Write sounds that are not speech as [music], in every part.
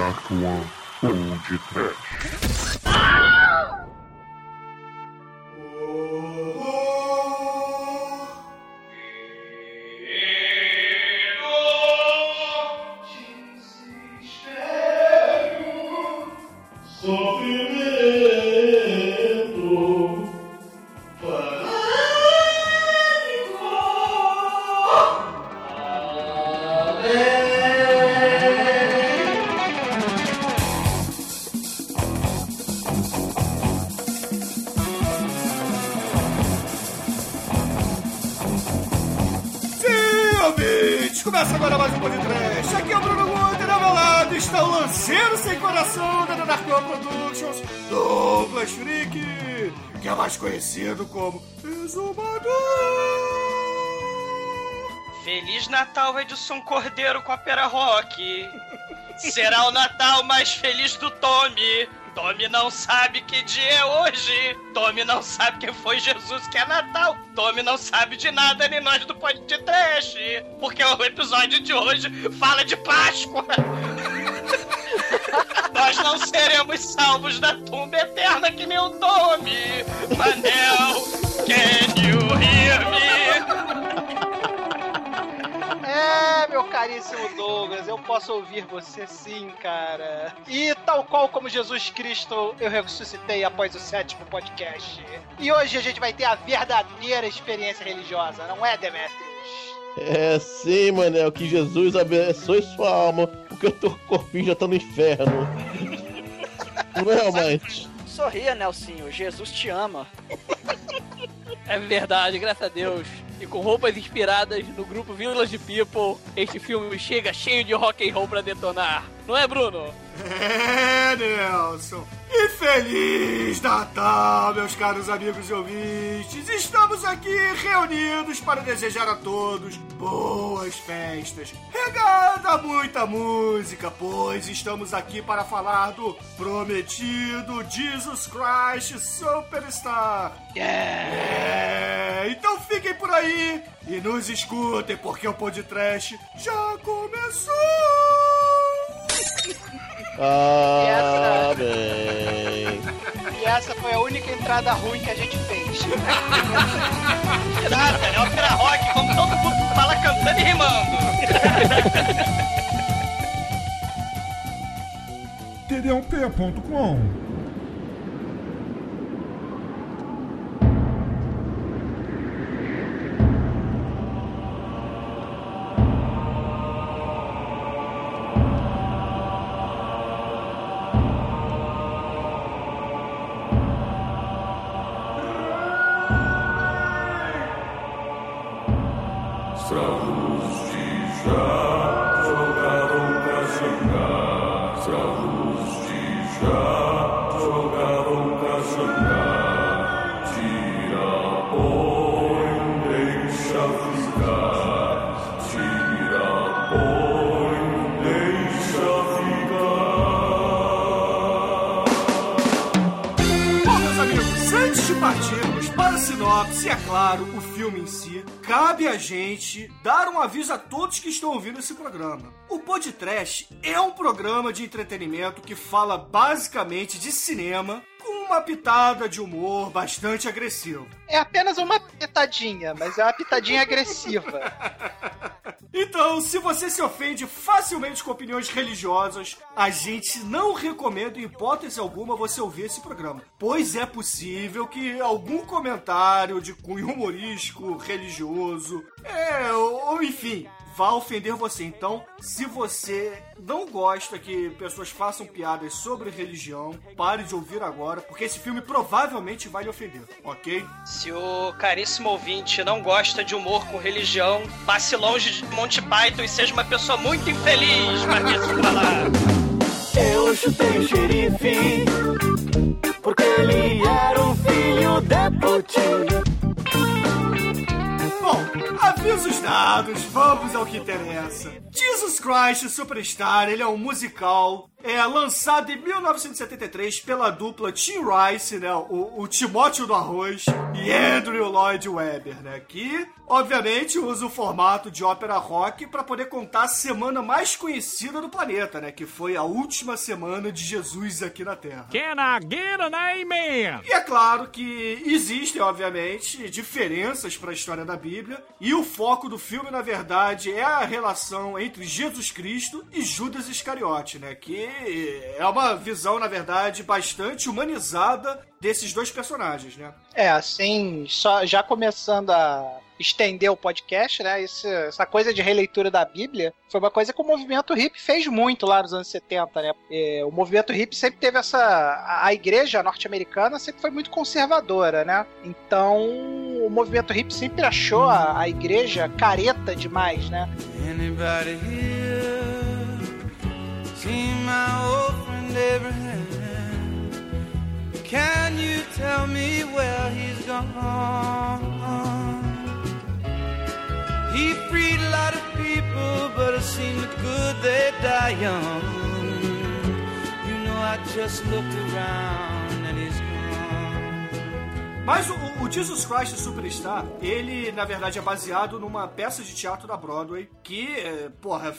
Act One ou de Trash. Edson Cordeiro com a Pera Rock. Será o Natal mais feliz do Tommy. Tommy não sabe que dia é hoje. Tommy não sabe quem foi Jesus que é Natal. Tommy não sabe de nada, nem nós do Pod de Trash. Porque o episódio de hoje fala de Páscoa. [laughs] Nós não seremos salvos da tumba eterna que nem o Tommy. Manel, posso ouvir você sim, cara. E tal qual como Jesus Cristo, eu ressuscitei após o sétimo podcast. E hoje a gente vai ter a verdadeira experiência religiosa, não é, Demetrius? É sim, Manel, que Jesus abençoe sua alma, porque o teu corpinho já tá no inferno. Não é? Sorria, Nelsinho, Jesus te ama. É verdade, graças a Deus. E com roupas inspiradas no grupo Village People, este filme chega cheio de rock and roll pra detonar. Não é, Bruno? [laughs] É, Nelson. E Feliz Natal, meus caros amigos e ouvintes! Estamos aqui reunidos para desejar a todos boas festas, regada a muita música, pois estamos aqui para falar do prometido Jesus Christ Superstar. É, então fiquem por aí e nos escutem, porque o podcast já começou! [laughs] [laughs] Ah, foi a única entrada ruim que a gente fez. [laughs] Nada, é ópera rock, vamos todo mundo fala cantando e rimando. td1p.com gente dar um aviso a todos que estão ouvindo esse programa. O Podcast é um programa de entretenimento que fala basicamente de cinema uma pitada de humor bastante agressivo. É apenas uma pitadinha, mas é uma pitadinha agressiva. [laughs] Então, se você se ofende facilmente com opiniões religiosas, a gente não recomenda em hipótese alguma você ouvir esse programa, pois é possível que algum comentário de cunho humorístico, religioso, é, ou, ou enfim, vá ofender você. Então, se você não gosta que pessoas façam piadas sobre religião, pare de ouvir agora, porque esse filme provavelmente vai lhe ofender, ok? Se o caríssimo ouvinte não gosta de humor com religião, passe longe de Monty Python e seja uma pessoa muito infeliz, Marquinhos falar. Eu chutei o xerife porque ele era um filho de Putin. Avisos dados, vamos ao que interessa. Jesus Christ Superstar, ele é um musical é lançado em 1973 pela dupla Tim Rice, né, o, o Timóteo do Arroz e Andrew Lloyd Webber, né, que obviamente usa o formato de ópera rock para poder contar a semana mais conhecida do planeta, né, que foi a última semana de Jesus aqui na Terra. Can I get an amen? E é claro que existem, obviamente, diferenças para a história da Bíblia, e o foco do filme, na verdade, é a relação entre Jesus Cristo e Judas Iscariote, né? Que é uma visão, na verdade, bastante humanizada desses dois personagens, né? É, assim, só já começando a estender o podcast, né? Esse- essa coisa de releitura da Bíblia foi uma coisa que o movimento hippie fez muito lá nos anos 70, né? É, o movimento hippie sempre teve essa. A, a igreja norte-americana sempre foi muito conservadora, né? Então o movimento hippie sempre achou a, a igreja careta demais, né? Anybody here seen my old friend Abraham? Can you tell me where he's gone? He freed a lot of people, but it seemed good they die young. You know, I just looked around and he's. Mas o, o Jesus Christ Superstar, ele, na verdade, é baseado numa peça de teatro da Broadway que, é, porra,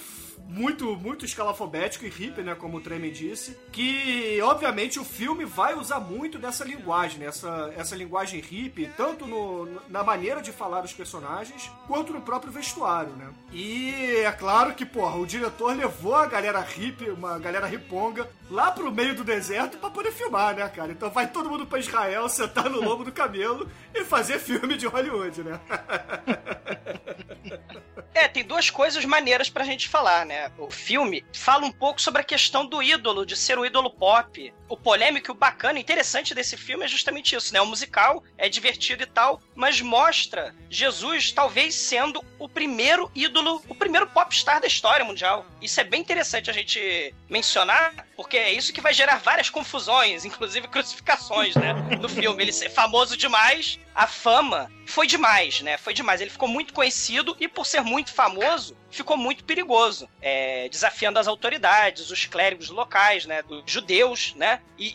muito, muito escalafobético e hippie, né, como o Tremen disse, que, obviamente, o filme vai usar muito dessa linguagem, né, essa, essa linguagem hippie, tanto no, na maneira de falar os personagens, quanto no próprio vestuário, né. E é claro que, porra, o diretor levou a galera hippie, uma galera riponga, lá pro meio do deserto pra poder filmar, né, cara. Então vai todo mundo pra Israel, sentar no lombo do camelo e fazer filme de Hollywood, né? [laughs] É, tem duas coisas maneiras pra gente falar, né? O filme fala um pouco sobre a questão do ídolo, de ser um ídolo pop. O polêmico e o bacana, interessante desse filme é justamente isso, né? O musical é divertido e tal, mas mostra Jesus talvez sendo o primeiro ídolo, o primeiro popstar da história mundial. Isso é bem interessante a gente mencionar, porque é isso que vai gerar várias confusões, inclusive crucificações, né? No filme. Ele ser famoso demais, a fama foi demais, né? Foi demais. Ele ficou muito conhecido e, por ser muito famoso, ficou muito perigoso, é, desafiando as autoridades, os clérigos locais, né, dos judeus, né, e,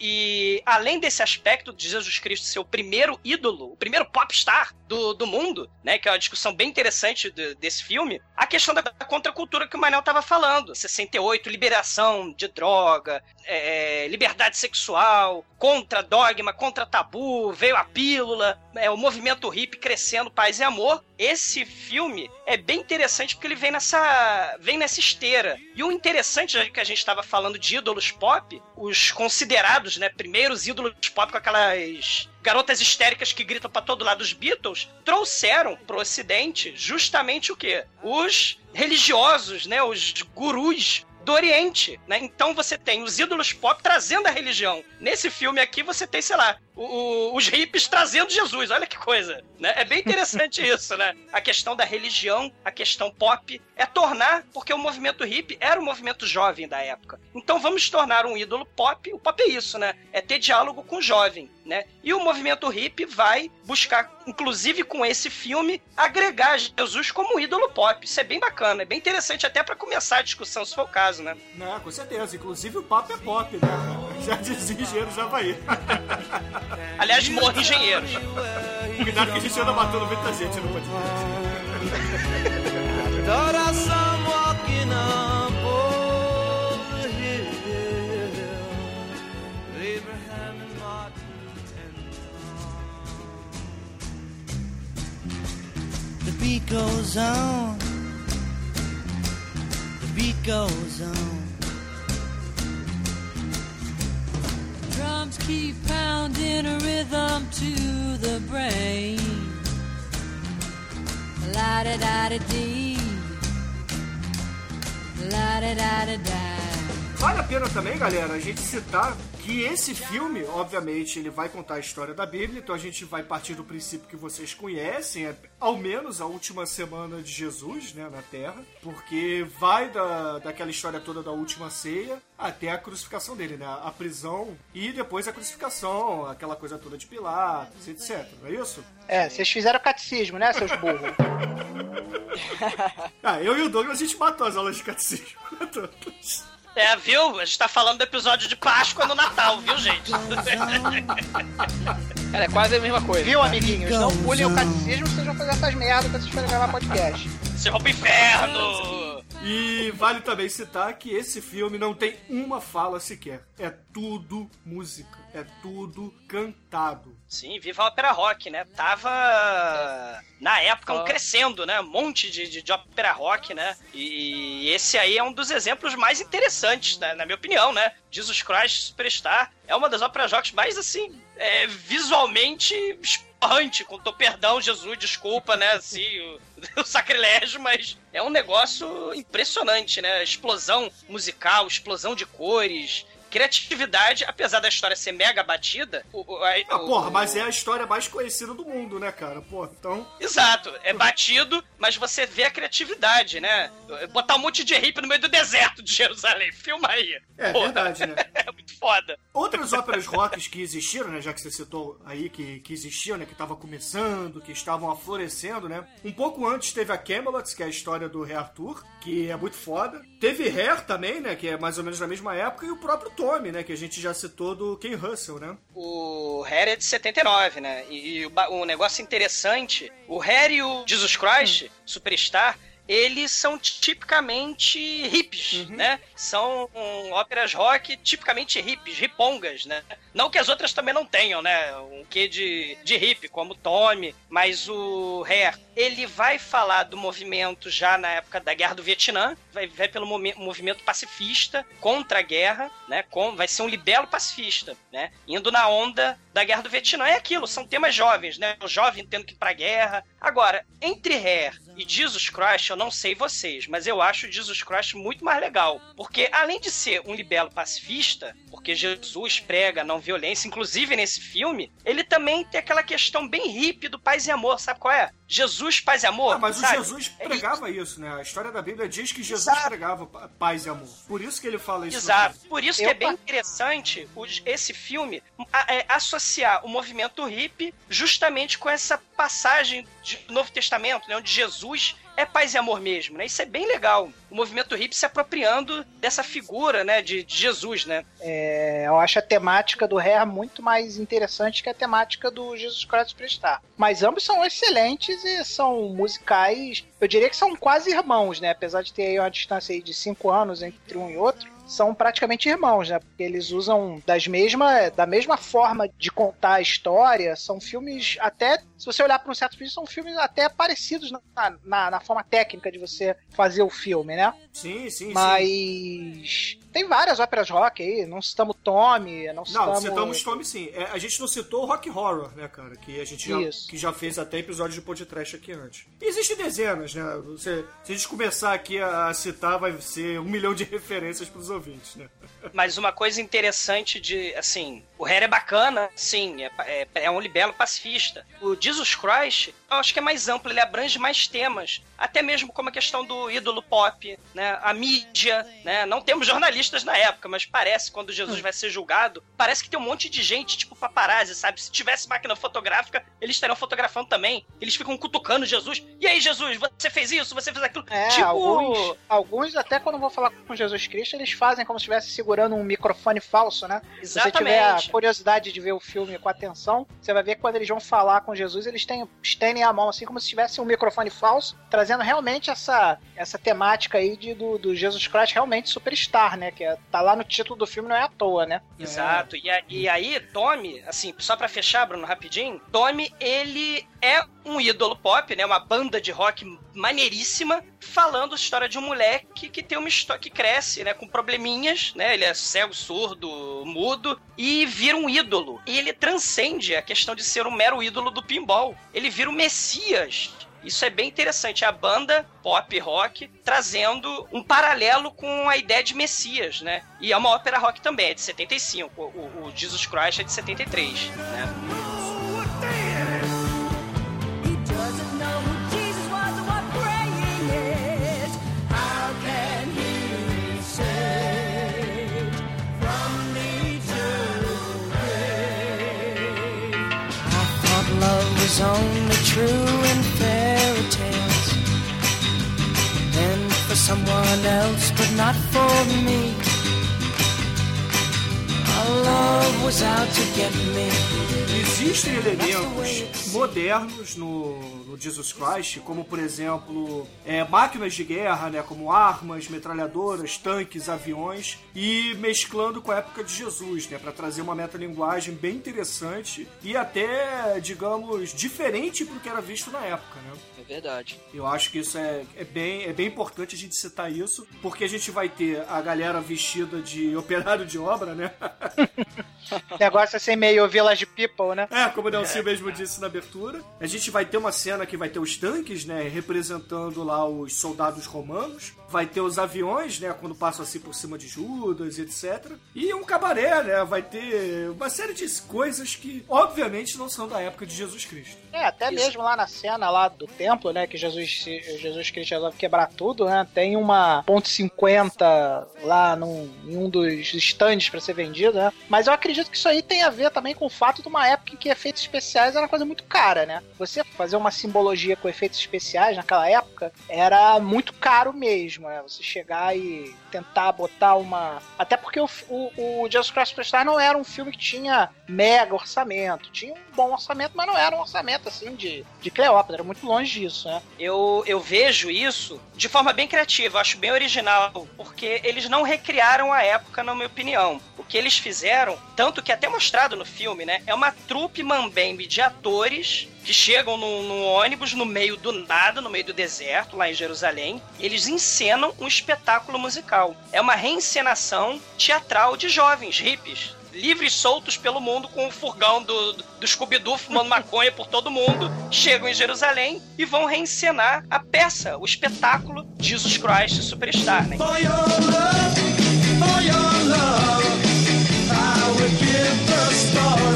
e além desse aspecto de Jesus Cristo ser o primeiro ídolo, o primeiro popstar do, do mundo, né, que é uma discussão bem interessante de- desse filme, a questão da contracultura que o Manel estava falando, 68, liberação de droga, é, liberdade sexual, contra dogma, contra tabu, veio a pílula, é, o movimento hippie crescendo, paz e amor. Esse filme é bem interessante porque ele vem nessa, vem nessa esteira. E o interessante, já que a gente estava falando de ídolos pop, os considerados, né, primeiros ídolos pop com aquelas garotas histéricas que gritam pra todo lado os Beatles, trouxeram pro ocidente justamente o quê? Os religiosos, né, os gurus do Oriente, né? Então você tem os ídolos pop trazendo a religião. Nesse filme aqui você tem, sei lá, o- o- os hippies trazendo Jesus. Olha que coisa, né? É bem interessante [laughs] isso, né? A questão da religião, a questão pop, é tornar, porque o movimento hippie era um movimento jovem da época. Então vamos tornar um ídolo pop. O pop é isso, né? É ter diálogo com o jovem, né? E o movimento hippie vai buscar, inclusive com esse filme, agregar Jesus como ídolo pop. Isso é bem bacana, é bem interessante até pra começar a discussão, se for o caso, né? Não, com certeza. Inclusive o papo é pop, né? Já dizia engenheiro Javaí. [laughs] Aliás, morre engenheiros. Cuidado que a gente anda matando muita gente no podcast. The beat goes on. The beat goes on. Drums keep pounding a rhythm to the brain. La da da da dee. La da da da da. Vale a pena também, galera, a gente citar que esse filme, obviamente, ele vai contar a história da Bíblia, então a gente vai partir do princípio que vocês conhecem, é ao menos a última semana de Jesus, né, na Terra, porque vai da, daquela história toda da última ceia até a crucificação dele, né, a prisão e depois a crucificação, aquela coisa toda de Pilatos, etc, não é isso? É, vocês fizeram catecismo, né, seus burros? [laughs] Ah, eu e o Douglas, a gente matou as aulas de catecismo. [laughs] É, viu? A gente tá falando do episódio de Páscoa no Natal, viu, gente? [laughs] Cara, é quase a mesma coisa. Viu, amiguinhos? Não pulem o catecismo, vocês vão fazer essas merdas quando vocês forem gravar podcast. Você vai pro inferno! E vale também citar que esse filme não tem uma fala sequer. É tudo música. É tudo cantado. Sim, viva a ópera rock, né? Tava na época um crescendo, né? Um monte de, de, de ópera rock, né? E esse aí é um dos exemplos mais interessantes, né? na minha opinião, né? Jesus Christ Superstar é uma das óperas rock mais assim, é, visualmente teu perdão, Jesus, desculpa, né? Assim, o, [laughs] o sacrilégio, mas é um negócio impressionante, né? Explosão musical, explosão de cores. Criatividade, apesar da história ser mega batida, o, o- a- Ah, o- porra, mas é a história mais conhecida do mundo, né, cara? Porra, então. Exato, é batido, mas você vê a criatividade, né? Botar um monte de hippie no meio do deserto de Jerusalém, filma aí. É Porra, verdade, né? [laughs] É muito foda. Outras óperas rocks que existiram, né? Já que você citou aí que, que existiam, né? Que estavam começando, que estavam aflorescendo, né? Um pouco antes teve a Camelot, que é a história do Rei Arthur, que é muito foda. Teve Hair também, né? Que é mais ou menos da mesma época. E o próprio Tommy, né? Que a gente já citou do Ken Russell, né? O Harry é de 79, né? E, e o, negócio interessante, o Harry e o Jesus Christ, Superstar, eles são tipicamente hippies, né? São hum, óperas rock tipicamente hippies, ripongas, né? Não que as outras também não tenham, né? Um quê de, de hippie, como Tommy, mas o Hair, ele vai falar do movimento já na época da Guerra do Vietnã, vai, vai pelo movimento pacifista contra a guerra, né? Com, vai ser um libelo pacifista, né? Indo na onda da Guerra do Vietnã. É aquilo, são temas jovens, né? O jovem tendo que ir pra guerra. Agora, entre Hair e Jesus Christ, eu não sei vocês, mas eu acho Jesus Christ muito mais legal. Porque além de ser um libelo pacifista, porque Jesus prega não violência, inclusive nesse filme, ele também tem aquela questão bem hippie do paz e amor, sabe qual é? Jesus, paz e amor. Ah, mas sabe? o Jesus É pregava isso, né? A história da Bíblia diz que Jesus Exato. pregava pa- paz e amor. Por isso que ele fala isso. Exato. Por isso que Eu é bem interessante esse filme é, associar o movimento hippie justamente com essa passagem do Novo Testamento, né, onde Jesus é paz e amor mesmo, né? Isso é bem legal. O movimento hippie se apropriando dessa figura, né, de, de Jesus, né? É, eu acho a temática do Hair muito mais interessante que a temática do Jesus Christ Superstar. Mas ambos são excelentes e são musicais, eu diria que são quase irmãos, né? Apesar de ter aí uma distância aí de cinco anos entre um e outro. São praticamente irmãos, né? Porque eles usam das mesma, da mesma forma de contar a história. São filmes até, se você olhar para um certo filme, são filmes até parecidos na, na, na forma técnica de você fazer o filme, né? Sim, sim, sim. Mas tem várias óperas rock aí, não citamos Tommy, não Não, citamos... citamos Tommy sim. É, a gente não citou o Rock Horror, né, cara? Que a gente já, Isso. que já fez até episódio de podcast aqui antes. E existem dezenas, né? Você, se a gente começar aqui a citar, vai ser um milhão de [laughs] referências pros ouvintes, né? Mas uma coisa interessante de, assim, o Harry é bacana, sim, é, é, é um libelo pacifista. O Jesus Christ, eu acho que é mais amplo, ele abrange mais temas. Até mesmo como a questão do ídolo pop, né? A mídia, né? Não temos jornalistas na época, mas parece, quando Jesus vai ser julgado, parece que tem um monte de gente, tipo paparazzi, sabe? Se tivesse máquina fotográfica, eles estariam fotografando também. Eles ficam cutucando Jesus. E aí, Jesus, você fez isso, você fez aquilo. É, tipo, alguns, alguns até quando vão falar com Jesus Cristo, eles fazem como se estivesse segurando um microfone falso, né? Se você tiver a Exatamente. curiosidade de ver o filme com atenção, você vai ver que quando eles vão falar com Jesus, eles têm, estendem a mão assim como se tivesse um microfone falso, trazendo realmente essa, essa temática aí de, do, do Jesus Christ realmente superstar, né? Que é, tá lá no título do filme, não é à toa, né? Exato. E, a- e aí, Tommy, assim, só pra fechar, Bruno, rapidinho, Tommy, ele é um ídolo pop, né? Uma banda de rock maneiríssima, falando a história de um moleque que tem uma história que cresce, né? Com probleminhas, né? Ele é cego, surdo, mudo, e vira um ídolo. E ele transcende a questão de ser um mero ídolo do pinball. Ele vira o Messias isso é bem interessante. A banda pop rock trazendo um paralelo com a ideia de Messias, né? E é uma ópera rock também, é de 75. O, o, Jesus Christ é de 73, né? Doesn't know who someone else, but not for me. Our love was out to get me. Existem elementos modernos no, no Jesus Christ, como por exemplo é, máquinas de guerra, né, como armas, metralhadoras, tanques, aviões, e mesclando com a época de Jesus, né, para trazer uma metalinguagem bem interessante e até, digamos, diferente pro que era visto na época, né? É verdade. Eu acho que isso é, é, bem, é bem importante a gente citar isso, porque a gente vai ter a galera vestida de [laughs] operário de obra, né? [laughs] Negócio assim meio Village People, né? É, como o Nelson mesmo disse na abertura. A gente vai ter uma cena que vai ter os tanques, né, representando lá os soldados romanos. Vai ter os aviões, né, quando passam assim por cima de Judas, etc. E um cabaré, né, vai ter uma série de coisas que, obviamente, não são da época de Jesus Cristo. É, até mesmo lá na cena lá do templo, né, que Jesus, Jesus Cristo resolve quebrar tudo, né, tem uma ponto .50 lá num, em um dos stands para ser vendido, né, mas eu acredito que isso aí tem a ver também com o fato de uma época em que efeitos especiais era uma coisa muito cara, né, você fazer uma simbologia com efeitos especiais naquela época era muito caro mesmo, né, você chegar e tentar botar uma... Até porque o, o, o Jesus Christ Superstar não era um filme que tinha mega orçamento, tinha um bom orçamento, mas não era um orçamento assim de, de Cleópatra, era muito longe disso, né? Eu, eu vejo isso de forma bem criativa, acho bem original, porque eles não recriaram a época, na minha opinião. O que eles fizeram, tanto que é até mostrado no filme, né? É uma trupe mambembe de atores que chegam num, num ônibus no meio do nada, no meio do deserto, lá em Jerusalém. Eles encenam um espetáculo musical. É uma reencenação teatral de jovens hippies livres soltos pelo mundo com o furgão do, do, do Scooby-Doo fumando maconha por todo mundo, chegam em Jerusalém e vão reencenar a peça, o espetáculo Jesus Christ Superstar, né? For your love, for your love, I would give the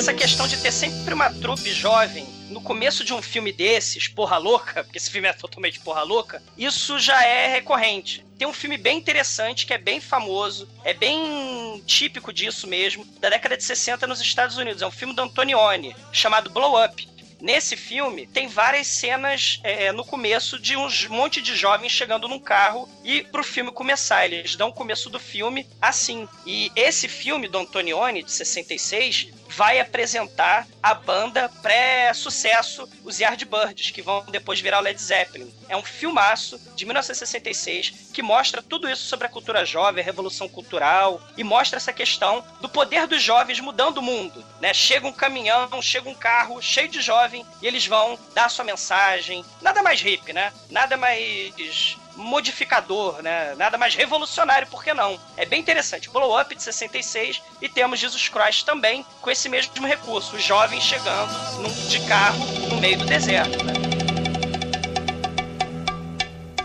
essa questão de ter sempre uma trupe jovem no começo de um filme desses, porra louca, porque esse filme é totalmente porra louca, isso já é recorrente. Tem um filme bem interessante, que é bem famoso, é bem típico disso mesmo, da década de 60 nos Estados Unidos. É um filme do Antonioni, chamado Blow Up. Nesse filme, tem várias cenas é, no começo de um monte de jovens chegando num carro e pro filme começar. Eles dão o começo do filme assim. E esse filme do Antonioni, de 66, vai apresentar a banda pré-sucesso, os Yardbirds, que vão depois virar o Led Zeppelin. É um filmaço de 1966 que mostra tudo isso sobre a cultura jovem, a revolução cultural e mostra essa questão do poder dos jovens mudando o mundo, né? Chega um caminhão, chega um carro cheio de jovem e eles vão dar sua mensagem. Nada mais hippie, né? Nada mais modificador, né? Nada mais revolucionário, por que não? É bem interessante. Blow Up de 66 e temos Jesus Christ também com esse mesmo recurso, os jovens chegando num, de carro no meio do deserto, né?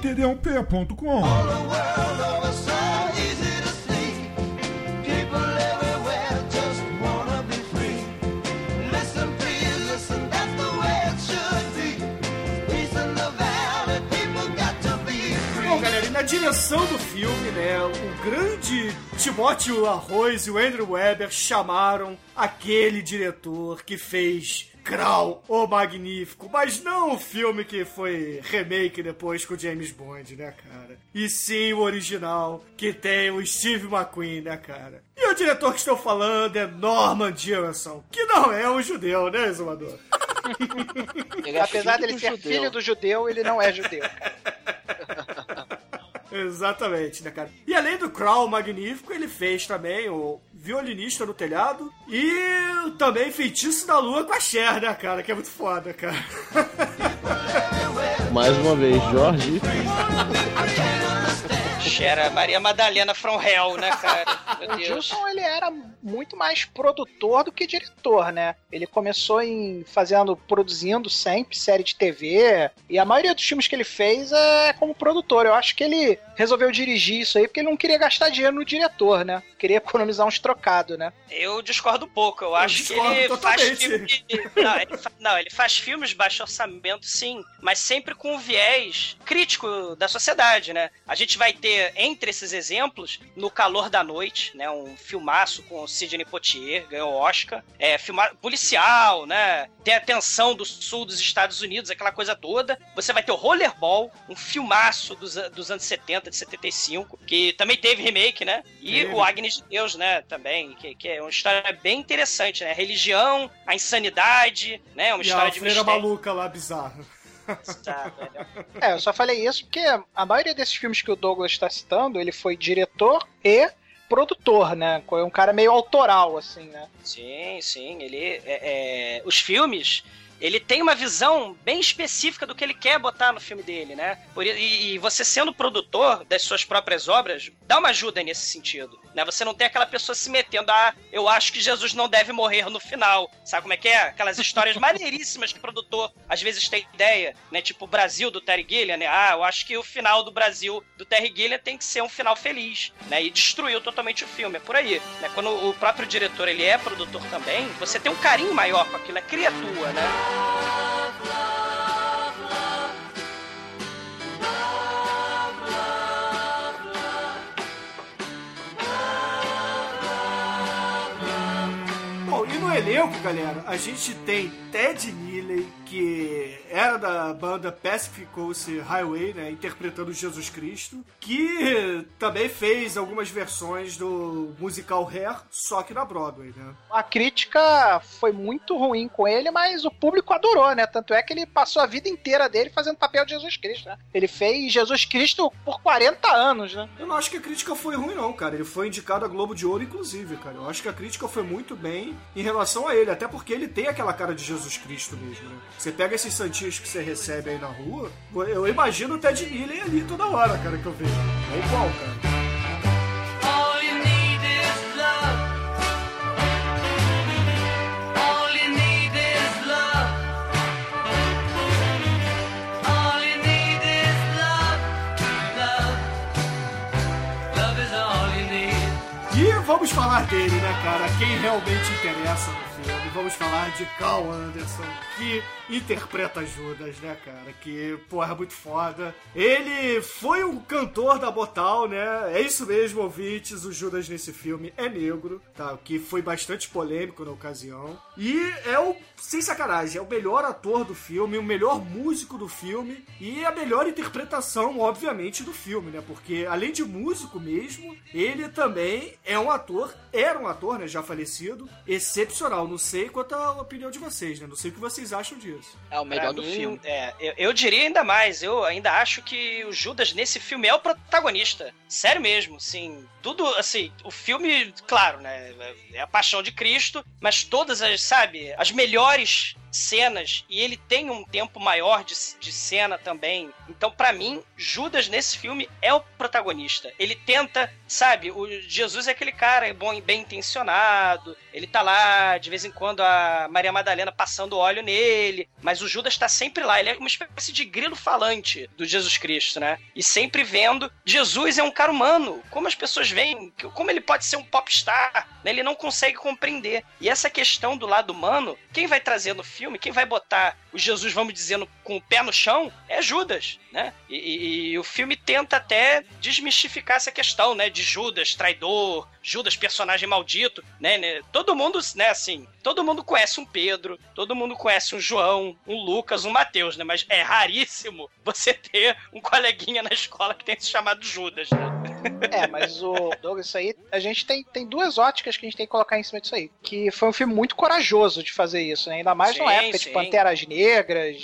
td1p.com direção do filme, né, o grande Timóteo Arroz e o Andrew Weber chamaram aquele diretor que fez Crow, o Magnífico, mas não o filme que foi remake depois com o James Bond, né, cara? E sim o original, que tem o Steve McQueen, né, cara? E o diretor que estou falando é Norman Jewison, que não é um judeu, né, Exumador? [laughs] Ele é Apesar dele ser judeu. filho do judeu, ele não é judeu. [laughs] Exatamente, né, cara? E além do Crow magnífico, ele fez também o Violinista no Telhado e também Feitiço da Lua com a Cher, né, cara? Que é muito foda, cara. Mais uma vez, Jorge. [laughs] Era Maria Madalena from Hell, né, cara? [laughs] Meu O Deus. Gilson, ele era muito mais produtor do que diretor, né? Ele começou em fazendo, produzindo sempre série de TV, e a maioria dos filmes que ele fez é como produtor. Eu acho que ele resolveu dirigir isso aí porque ele não queria gastar dinheiro no diretor, né? Queria economizar uns trocados, né? Eu discordo um pouco. Eu acho que discordo ele faz filme. Não ele, fa- não, ele faz filmes de baixo orçamento, sim, mas sempre com um viés crítico da sociedade, né? A gente vai ter, entre esses exemplos, No Calor da Noite, né? Um filmaço com o Sidney Poitier, ganhou Oscar. É, filmar policial, né? Tem a tensão do sul dos Estados Unidos, aquela coisa toda. Você vai ter o Rollerball, um filmaço dos, dos anos 70, de 75, que também teve remake, né? E Teve. o Agnes de Deus, né? Também, que, que é uma história bem interessante, né? A religião, a insanidade, né? Uma E história a de mistério. maluca lá, bizarra. É, eu só falei isso porque a maioria desses filmes que o Douglas está citando, ele foi diretor e produtor, né? Foi um cara meio autoral, assim, né? Sim, sim. Ele. é- é, os filmes. Ele tem uma visão bem específica do que ele quer botar no filme dele, né? Por, i- e, você sendo produtor das suas próprias obras, dá uma ajuda nesse sentido, né? Você não tem aquela pessoa se metendo, ah, eu acho que Jesus não deve morrer no final. Sabe como é que é? Aquelas histórias [laughs] maneiríssimas que o produtor às vezes tem ideia, né? Tipo o Brasil do Terry Gilliam, né? Ah, eu acho que o final do Brasil do Terry Gilliam tem que ser um final feliz, né? E destruiu totalmente o filme, é por aí, né? Quando o próprio diretor, ele é produtor também, você tem um carinho maior com aquilo, é criatura, né? Bom, e no elenco, galera, a gente tem Ted Neely, que era da banda Pacific Coast Highway, né, interpretando Jesus Cristo, que também fez algumas versões do musical Hair, só que na Broadway, né? A crítica foi muito ruim com ele, mas o público adorou, né? Tanto é que ele passou a vida inteira dele fazendo papel de Jesus Cristo, né? Ele fez Jesus Cristo por 40 anos, né? Eu não acho que a crítica foi ruim, não, cara. Ele foi indicado a Globo de Ouro, inclusive, cara. Eu acho que a crítica foi muito bem em relação a ele, até porque ele tem aquela cara de Jesus Cristo mesmo, né? Você pega esses santinhos que você recebe aí na rua, eu imagino o Ted Neely ali toda hora, cara, que eu vejo. É igual, cara. E vamos falar dele, né, cara? Quem realmente interessa. Vamos falar de Carl Anderson, que interpreta Judas, né, cara? Que, porra, é muito foda. Ele foi um cantor da Botal, né? É isso mesmo, ouvintes. O Judas nesse filme é negro, tá? O que foi bastante polêmico na ocasião. E é o, sem sacanagem, é o melhor ator do filme, o melhor músico do filme e a melhor interpretação, obviamente, do filme, né? Porque além de músico mesmo, ele também é um ator, era um ator, né? Já falecido, excepcional. Não sei quanto a opinião de vocês, né? Não sei o que vocês acham disso. É o melhor Pra do mim, filme. É, eu, eu diria ainda mais. Eu ainda acho que o Judas nesse filme é o protagonista. Sério mesmo, sim. Tudo, assim, o filme, claro, né? É a paixão de Cristo, mas todas as, sabe, as melhores maiores cenas, e ele tem um tempo maior de, de cena também. Então, pra mim, Judas nesse filme é o protagonista. Ele tenta, sabe, o Jesus é aquele cara bom, bem intencionado, ele tá lá, de vez em quando, a Maria Madalena passando óleo nele, mas o Judas tá sempre lá, ele é uma espécie de grilo falante do Jesus Cristo, né? E sempre vendo, Jesus é um cara humano, como as pessoas veem, como ele pode ser um popstar, né? Ele não consegue compreender. E essa questão do lado humano, quem vai trazer no filme, quem vai botar o Jesus, vamos dizer, no- com o pé no chão, é Judas, né? E, e- e o filme tenta até desmistificar essa questão, né? De Judas, traidor, Judas, personagem maldito, né? né? Todo mundo, né, assim, todo mundo conhece um Pedro, todo mundo conhece um João, um Lucas, um Mateus, né? Mas é raríssimo você ter um coleguinha na escola que tem se chamado Judas, né? É, mas o Douglas, isso aí, a gente tem, tem duas óticas que a gente tem que colocar em cima disso aí. Que foi um filme muito corajoso de fazer isso, né? Ainda mais numa Sim, época sim. de Panteras Negras,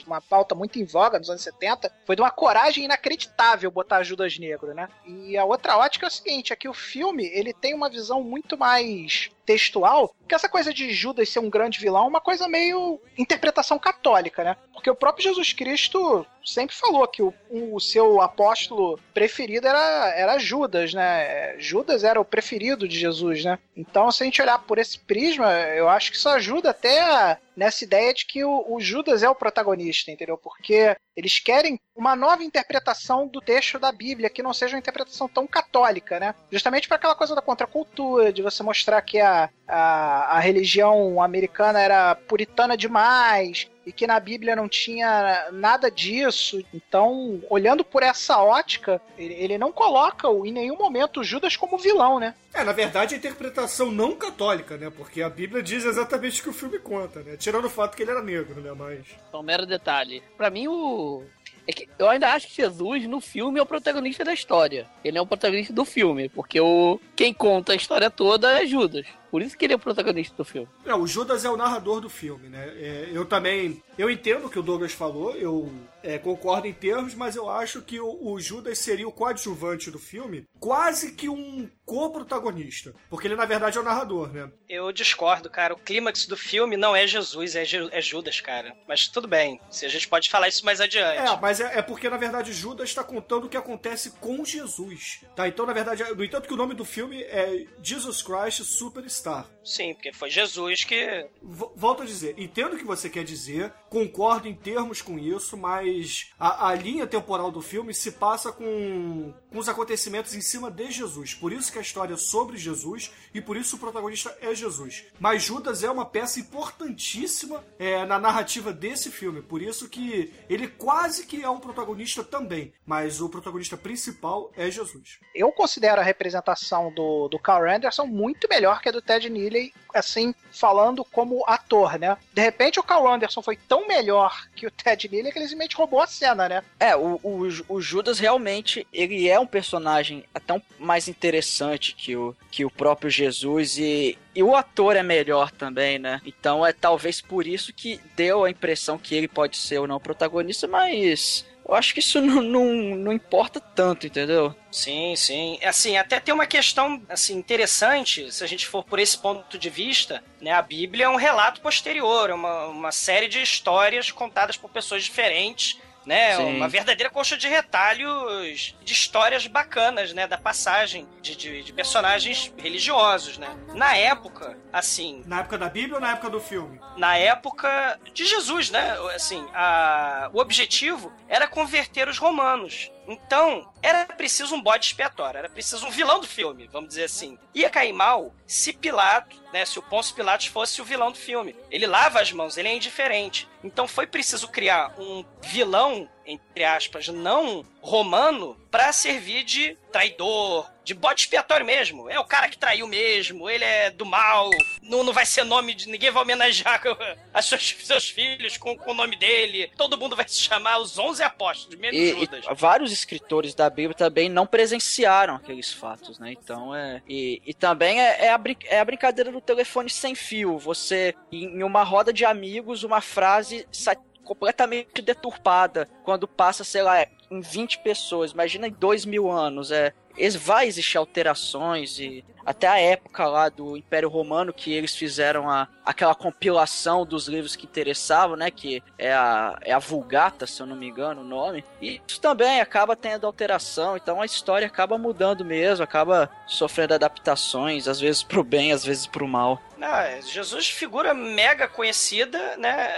uma pauta muito em voga nos anos 70. Foi de uma coragem inacreditável botar Judas Negro, né? E a outra ótica é o seguinte, é que o filme, ele tem uma visão muito mais textual, que essa coisa de Judas ser um grande vilão é uma coisa meio interpretação católica, né? Porque o próprio Jesus Cristo sempre falou que o, o seu apóstolo preferido era, era Judas, né? Judas era o preferido de Jesus, né? Então, se a gente olhar por esse prisma, eu acho que isso ajuda até a- nessa ideia de que o, o Judas é o protagonista, entendeu? Porque eles querem uma nova interpretação do texto da Bíblia, que não seja uma interpretação tão católica, né? Justamente para aquela coisa da contracultura, de você mostrar que a, a, a religião americana era puritana demais, e que na Bíblia não tinha nada disso. Então, olhando por essa ótica, ele, não coloca em nenhum momento o Judas como vilão, né? É, na verdade, a interpretação não católica, né? Porque a Bíblia diz exatamente o que o filme conta, né? Tirando o fato que ele era negro, né? Mas. Só um mero detalhe. Pra mim, o. É que eu ainda acho que Jesus, no filme, é o protagonista da história. Ele é o protagonista do filme, porque o quem conta a história toda é Judas. Por isso que ele é o protagonista do filme. É, o Judas é o narrador do filme, né? É, eu também. Eu entendo o que o Douglas falou, eu é, concordo em termos, mas eu acho que o, o Judas seria o coadjuvante do filme, quase que um co-protagonista. Porque ele, na verdade, é o narrador, né? Eu discordo, cara. O clímax do filme não é Jesus, é, Ju- é Judas, cara. Mas tudo bem. Se a gente pode falar isso mais adiante. É, mas é, é porque, na verdade, Judas está contando o que acontece com Jesus. Tá? Então, na verdade, no entanto que o nome do filme é Jesus Christ Superstar. Sim, porque foi Jesus que. V- Volto a dizer, entendo o que você quer dizer, concordo em termos com isso, mas a, a linha temporal do filme se passa com, com os acontecimentos em cima de Jesus. Por isso que a história é sobre Jesus e por isso o protagonista é Jesus. Mas Judas é uma peça importantíssima é, na narrativa desse filme, por isso que ele quase que é um protagonista também, mas o protagonista principal é Jesus. Eu considero a representação do, do Carl Anderson muito melhor que a do Ted Neely, assim, falando como ator, né? De repente o Carl Anderson foi tão melhor que o Ted Neely que ele simplesmente roubou a cena, né? É, o, o, o Judas realmente, ele é um personagem até mais interessante que o, que o próprio Jesus e, e o ator é melhor também, né? Então é talvez por isso que deu a impressão que ele pode ser ou não protagonista, mas eu acho que isso não, não, não importa tanto, entendeu? Sim, sim. Assim, até tem uma questão assim interessante, se a gente for por esse ponto de vista, né? A Bíblia é um relato posterior, é uma, uma série de histórias contadas por pessoas diferentes, né? Sim. Uma verdadeira coxa de retalhos de histórias bacanas, né? Da passagem de, de, de personagens religiosos, né? Na época, assim, Na época da Bíblia ou na época do filme? na época de Jesus, né? Assim, a- o objetivo era converter os romanos. Então, era preciso um bode expiatório, era preciso um vilão do filme, vamos dizer assim. Ia cair mal se Pilato, né, se o Pôncio Pilatos fosse o vilão do filme. Ele lava as mãos, ele é indiferente. Então foi preciso criar um vilão, entre aspas, não romano, pra servir de traidor, de bode expiatório mesmo. É o cara que traiu mesmo, ele é do mal, não, não vai ser nome de. ninguém vai homenagear [laughs] as suas, seus filhos com, com o nome dele. Todo mundo vai se chamar os 11 apóstolos, menos E, Judas. e vários escritores da Bíblia também não presenciaram aqueles fatos, né? Então é. E, e também é, é a, é a brincadeira do telefone sem fio. Você, em em uma roda de amigos, uma frase sa- completamente deturpada quando passa, sei lá, em 20 pessoas. Imagina em dois mil anos. É, vai existir alterações e até a época lá do Império Romano que eles fizeram a, aquela compilação dos livros que interessavam, né? Que é a, é a Vulgata, se eu não me engano o nome. E isso também acaba tendo alteração, então a história acaba mudando mesmo, acaba sofrendo adaptações, às vezes pro bem, às vezes pro mal. É, Jesus figura mega conhecida, né?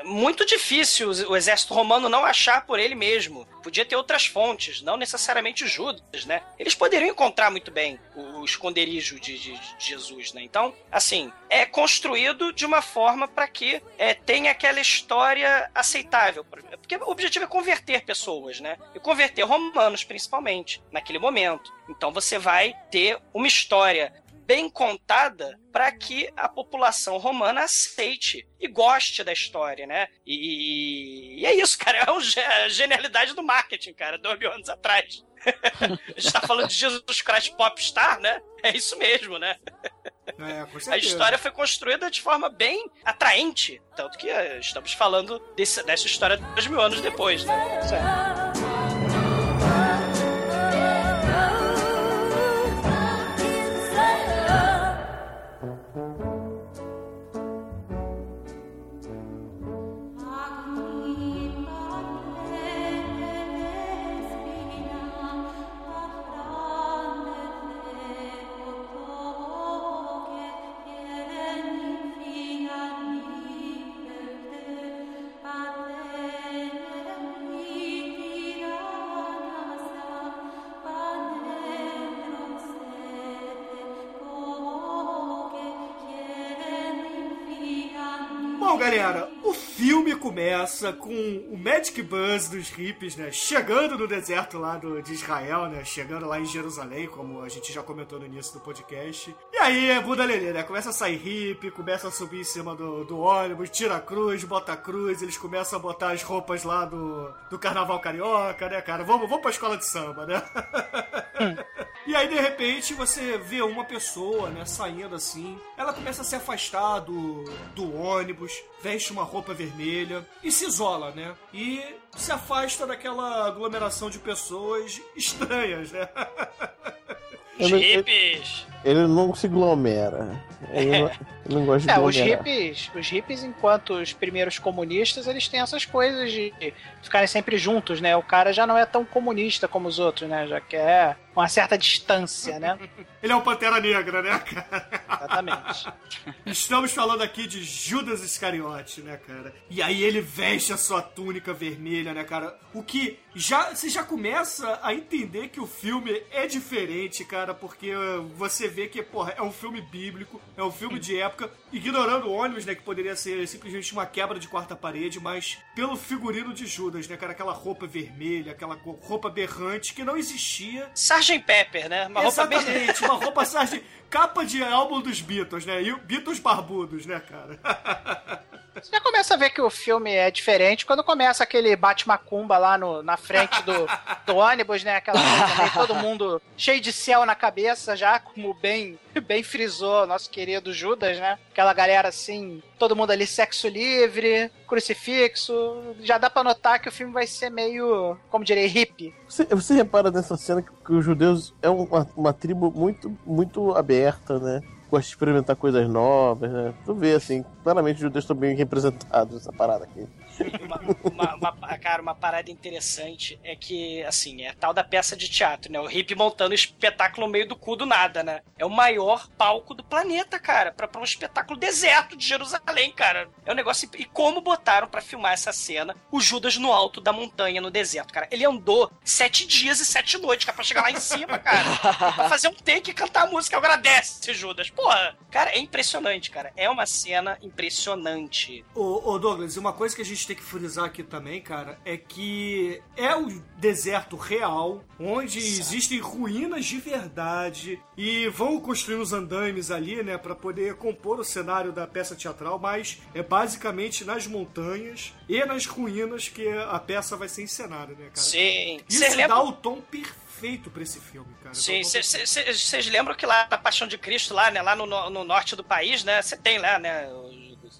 É muito difícil o exército romano não achar por ele mesmo. Podia ter outras fontes, não necessariamente Judas, né? Eles poderiam encontrar muito bem o, o esconderijo de, de- de Jesus, né? Então, assim, é construído de uma forma para que é, tenha aquela história aceitável. Porque o objetivo é converter pessoas, né? E converter romanos, principalmente, naquele momento. Então você vai ter uma história bem contada para que a população romana aceite e goste da história, né? E, e é isso, cara. [laughs] É um a genialidade do marketing, cara, dois mil anos atrás. [laughs] a gente tá falando de Jesus Christ Popstar, né? É isso mesmo, né? É, A história foi construída de forma bem atraente. Tanto que eh, estamos falando desse- dessa história dois mil anos depois, né? Bom, começa com o Magic Bus dos hippies, né? Chegando no deserto lá do, de Israel, né? Chegando lá em Jerusalém, como a gente já comentou no início do podcast. E aí é Buda Lelê, né? Começa a sair hippie, começa a subir em cima do, do ônibus, tira a cruz, bota a cruz, eles começam a botar as roupas lá do, do carnaval carioca, né, cara? Vamos, vamos pra escola de samba, né? [laughs] E aí, de repente, você vê uma pessoa, né, saindo assim. Ela começa a se afastar do, do ônibus, veste uma roupa vermelha e se isola, né? E se afasta daquela aglomeração de pessoas estranhas, né? [laughs] Não- hippies. Ele não se glomera. Ele não, ele não gosta de É, os aglomerar. hippies, os hippies, enquanto os primeiros comunistas, eles têm essas coisas de ficarem sempre juntos, né? O cara já não é tão comunista como os outros, né? Já quer uma certa distância, né? [laughs] Ele é um Pantera Negra, né, cara? Exatamente. Estamos falando aqui de Judas Iscariote, né, cara? E aí ele veste a sua túnica vermelha, né, cara? O que já você já começa a entender que o filme é diferente, cara, porque você vê que, porra, é um filme bíblico, é um filme de época, ignorando o ônibus, né, que poderia ser simplesmente uma quebra de quarta parede, mas pelo figurino de Judas, né, cara? Aquela roupa vermelha, aquela roupa berrante que não existia Sgt. Pepper, né? Uma roupa. Exatamente, uma roupa sarge... capa de álbum dos Beatles, né? E Beatles barbudos, né, cara? [laughs] Você já começa a ver que o filme é diferente quando começa aquele bate-macumba lá no, na frente do, do ônibus, né? Aquela coisa todo mundo cheio de céu na cabeça já, como bem, bem frisou nosso querido Judas, né? Aquela galera assim, todo mundo ali sexo livre, crucifixo. Já dá pra notar que o filme vai ser meio, como direi, hippie. Você, você repara nessa cena que, que os judeus é uma, uma tribo muito, muito aberta, né? Gosta de experimentar coisas novas, né? Tu vê, assim, claramente os judeus estão bem representados nessa parada aqui. uma, uma- uma- cara, uma parada interessante é que, assim, é a tal da peça de teatro, né? O hippie montando espetáculo no meio do cu do nada, né? É o maior palco do planeta, cara, pra, pra um espetáculo deserto de Jerusalém, cara. É um negócio. E como botaram pra filmar essa cena o Judas no alto da montanha, no deserto, cara? Ele andou sete dias e sete noites, cara, pra chegar lá em cima, cara. [laughs] pra fazer um take e cantar a música. Agradece, Judas. Porra, cara, é impressionante, cara. É uma cena impressionante. Ô, ô, Douglas, uma coisa que a gente tem que frisar aqui também, cara, é que é o deserto real, onde existem ruínas de verdade e vão construir os andaimes ali, né, pra poder compor o cenário da peça teatral, mas é basicamente nas montanhas e nas ruínas que a peça vai ser encenada, né, cara? Sim. Isso Cês dá lembram- o tom perfeito pra esse filme, cara. Sim, Dá o tom vocês lembram que lá na Paixão de Cristo, lá, né, lá no, no- no norte do país, né, você tem lá, né,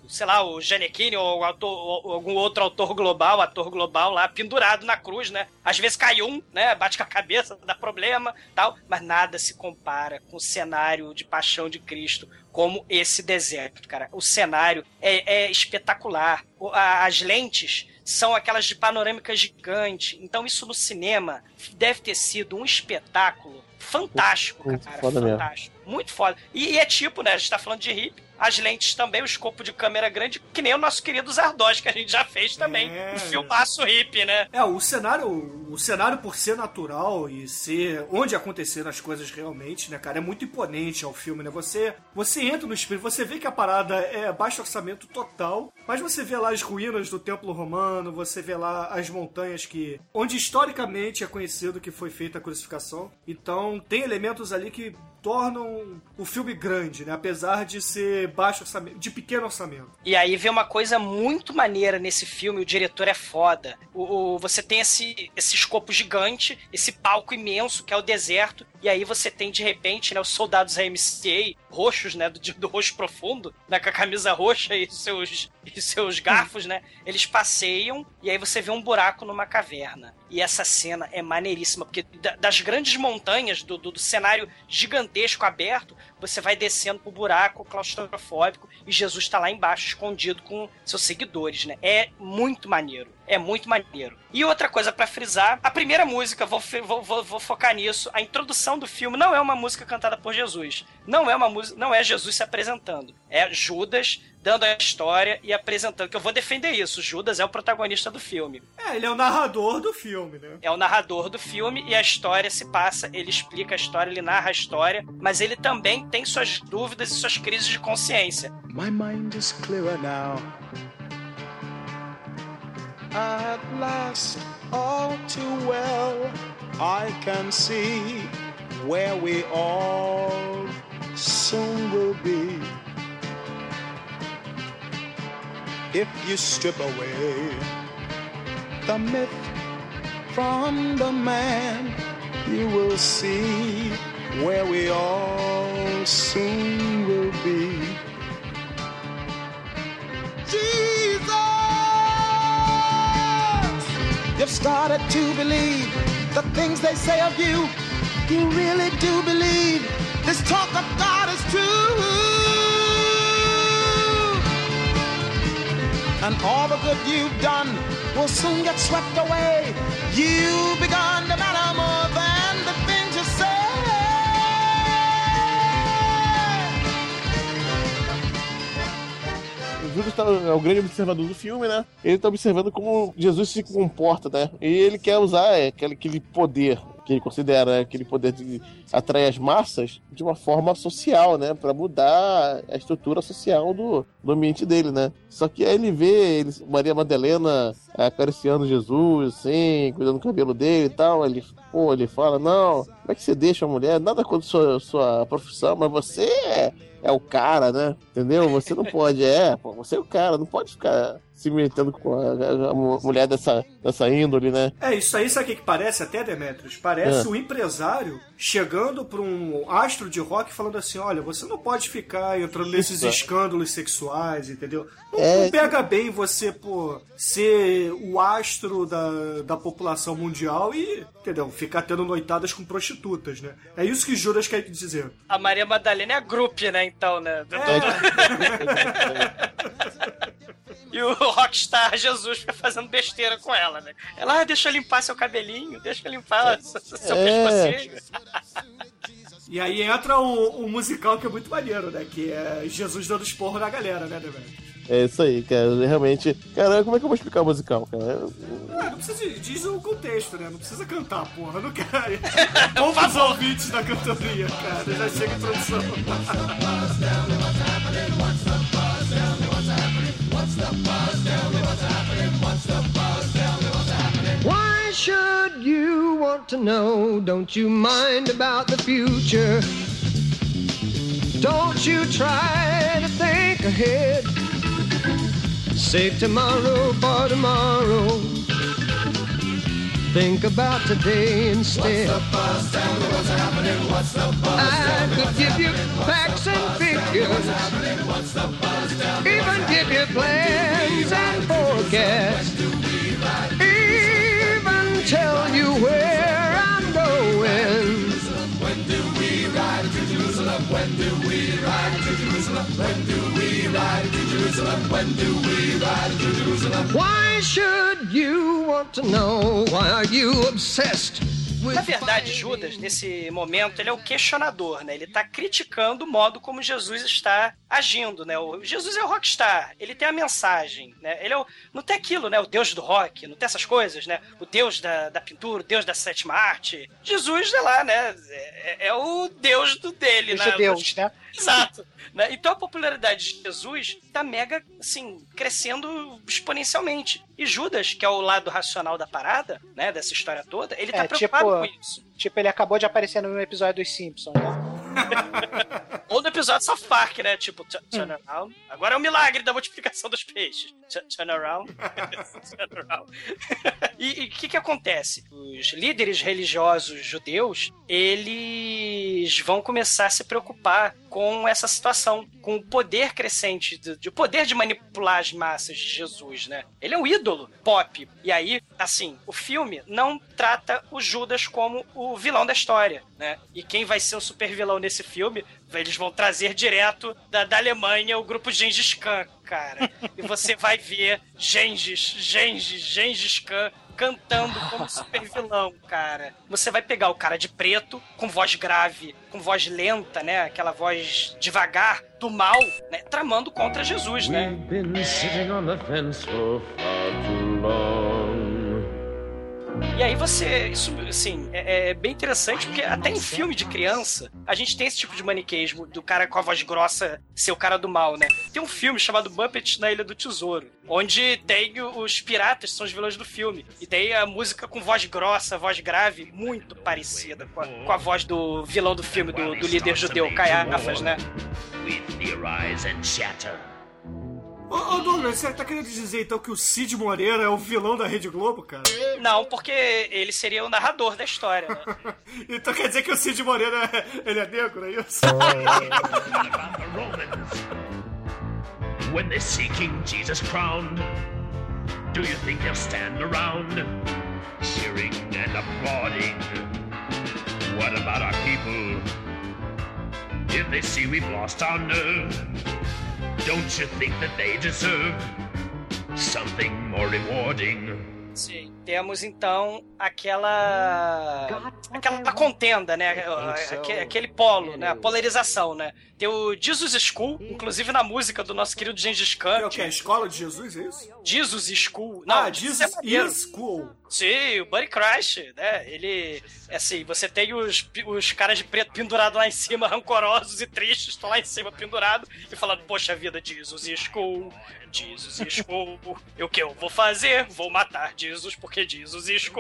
sei lá, o Gianecchini ou, autor- ou algum outro autor global, ator global lá, pendurado na cruz, né, às vezes cai um, né, bate com a cabeça, dá problema, tal, mas nada se compara com o cenário de Paixão de Cristo como esse deserto, cara. O cenário é, é espetacular. As lentes são aquelas de panorâmica gigante. Então isso no cinema deve ter sido um espetáculo fantástico, Muito cara. foda mesmo. fantástico. Muito foda. E, e é tipo, né? A gente tá falando de hip. As lentes também, o escopo de câmera grande, que nem o nosso querido Zardoz, que a gente já fez também. É. Um filmaço hip, né? É, o cenário, o cenário por ser natural e ser onde aconteceram as coisas realmente, né, cara, é muito imponente ao filme, né? Você, você entra no espírito, você vê que a parada é baixo orçamento total, mas você vê lá as ruínas do templo romano, você vê lá as montanhas que onde historicamente é conhecido que foi feita a crucificação. Então, tem elementos ali que tornam o filme grande, né? Apesar de ser baixo orçamento, de pequeno orçamento. E aí vem uma coisa muito maneira nesse filme, o diretor é foda. O, o- você tem esse, esse escopo gigante, esse palco imenso que é o deserto, e aí você tem de repente né, os soldados da MCA, roxos, né, do, do roxo profundo, né, com a camisa roxa e seus, e seus garfos, né, eles passeiam e aí você vê um buraco numa caverna. E essa cena é maneiríssima, porque da- das grandes montanhas, do, do- do cenário gigantesco aberto, você vai descendo pro buraco claustrofóbico e Jesus tá lá embaixo, escondido com seus seguidores, né? É muito maneiro. É muito maneiro. E outra coisa pra frisar, a primeira música, vou, vou- vou focar nisso, a introdução do filme não é uma música cantada por Jesus. Não é uma música, não é Jesus se apresentando. É Judas dando a história e apresentando, que eu vou defender isso. Judas é o protagonista do filme. É, ele é o narrador do filme, né? É o narrador do filme e a história se passa, ele explica a história, ele narra a história, mas ele também tem suas dúvidas e suas crises de consciência. My mind is clearer now. At last, all too well, I can see where we all soon will be. If you strip away the myth from the man, you will see where we all soon will be. Jesus! You've started to believe the things they say of you. You really do believe this talk of God is true. And all the good you've done will soon get swept away. You've begun to matter more than Judas tá, é o grande observador do filme, né? Ele tá observando como Jesus se comporta, né? E ele quer usar é, aquele, aquele poder que ele considera né, aquele poder de atrair as massas de uma forma social, né? Pra mudar a estrutura social do, do ambiente dele, né? Só que aí ele vê ele, Maria Madalena é, acariciando Jesus, assim, cuidando do cabelo dele e tal. Ele, pô, ele fala: Não, como é que você deixa a mulher? Nada contra sua, sua profissão, mas você é, é o cara, né? Entendeu? Você não pode, é, pô, você é o cara, não pode ficar se metendo com a, a- a mulher dessa, dessa índole, né? É, isso aí sabe o que parece até, Demetrius? Parece É. um empresário chegando pra um astro de rock falando assim, olha, você não pode ficar entrando nesses Isso. escândalos sexuais, entendeu? Não, É. não pega bem você, pô, ser o astro da, da população mundial e, entendeu? Ficar tendo noitadas com prostitutas, né? É isso que Judas quer dizer. A Maria Madalena é a grupo, né, então, né? Do- [laughs] [laughs] E o [laughs] Rockstar Jesus fica fazendo besteira com ela, né? Ela, ah, deixa eu limpar seu cabelinho, deixa eu limpar [laughs] seu, seu É. pescocinho. [laughs] E aí entra um, um musical que é muito maneiro, né? Que é Jesus dando esporro na galera, né, Demetrius? É isso aí, cara. Realmente. Cara, como é que eu vou explicar o musical, cara? Eu- Ué, não precisa de, diz o contexto, né? Não precisa cantar, porra. Eu não quero. Vamos os ouvintes da cantoria, cara. Já chega a introdução. Should you want to know? Don't you mind about the future? Don't you try to think ahead. Save tomorrow for tomorrow. Think about today instead. of what's happening what's the I could give you facts and figures. Even give you plans and forecasts. Tell you where I'm going. When do we ride to Jerusalem? When do we ride to Jerusalem? When do we ride to Jerusalem? When do we ride to Jerusalem? Why should you want to know? Why are you obsessed Na verdade, Judas, nesse momento, ele é o questionador, né? Ele tá criticando o modo como Jesus está agindo, né? O Jesus é o rockstar, ele tem a mensagem, né? Ele é o, não tem aquilo, né? O deus do rock, não tem essas coisas, né? O deus da, da pintura, o deus da sétima arte. Jesus, é lá, né? É, é o deus do dele, Dos né? judeus, né? Exato. Né? Então a popularidade de Jesus tá mega, assim, crescendo exponencialmente. E Judas, que é o lado racional da parada, né, dessa história toda, ele tá É, preocupado tipo- com isso. Tipo, ele acabou de aparecer no episódio dos Simpsons, né? [laughs] Ou no episódio Park, né? Tipo, tu- turn around. Agora é o milagre da multiplicação dos peixes. Tu- Turn around. [laughs] turn around. [laughs] E o que que acontece? Os líderes religiosos judeus, eles vão começar a se preocupar com essa situação, com o poder crescente, de, o poder de manipular as massas de Jesus, né? Ele é um ídolo pop. E aí, assim, o filme não trata o Judas como o vilão da história, né? E quem vai ser o super vilão nesse filme, eles vão trazer direto da, da Alemanha o grupo Gengis Khan, cara. E você vai ver Gengis, Gengis, Gengis Khan cantando como super vilão, cara. Você vai pegar o cara de preto, com voz grave, com voz lenta, né? Aquela voz devagar, do mal, né? Tramando contra Jesus, né? Been sitting on the fence for far too long. E aí você, isso, assim, é, é bem interessante, porque até em filme de criança, a gente tem esse tipo de maniqueísmo do cara com a voz grossa ser o cara do mal, né? Tem um filme chamado Muppet na Ilha do Tesouro, onde tem os piratas, são os vilões do filme, e tem a música com voz grossa, voz grave, muito parecida com a, com a voz do vilão do filme, do, do líder judeu, Caiafas, né? We theorize and chatter. Ô, ô Douglas, você tá querendo dizer então que o Cid Moreira é o vilão da Rede Globo, cara? Não, porque ele seria o narrador da história, né? [laughs] Então quer dizer que o Cid Moreira é, [laughs] ele é negro, é isso? Romans? When they see King Jesus crowned, do you think they'll stand around cheering and applauding? What about our people? If they see we've lost our nerve, don't you think that they deserve something more rewarding? Sim. Temos então aquela. aquela contenda, né? Aque- Aquele polo, né? A polarização, né? Tem o Jesus School, inclusive na música do nosso querido Gengis Khan. É o que? A escola de Jesus, é isso? Jesus School. Não, ah, Jesus é cool. Sim, o Buddy Crash, né? Ele. Assim, você tem os, os caras de preto pendurados lá em cima, rancorosos e tristes, estão lá em cima pendurados e falando: Poxa vida, Jesus is cool, Jesus is. E o que eu vou fazer? Vou matar Jesus porque Jesus is.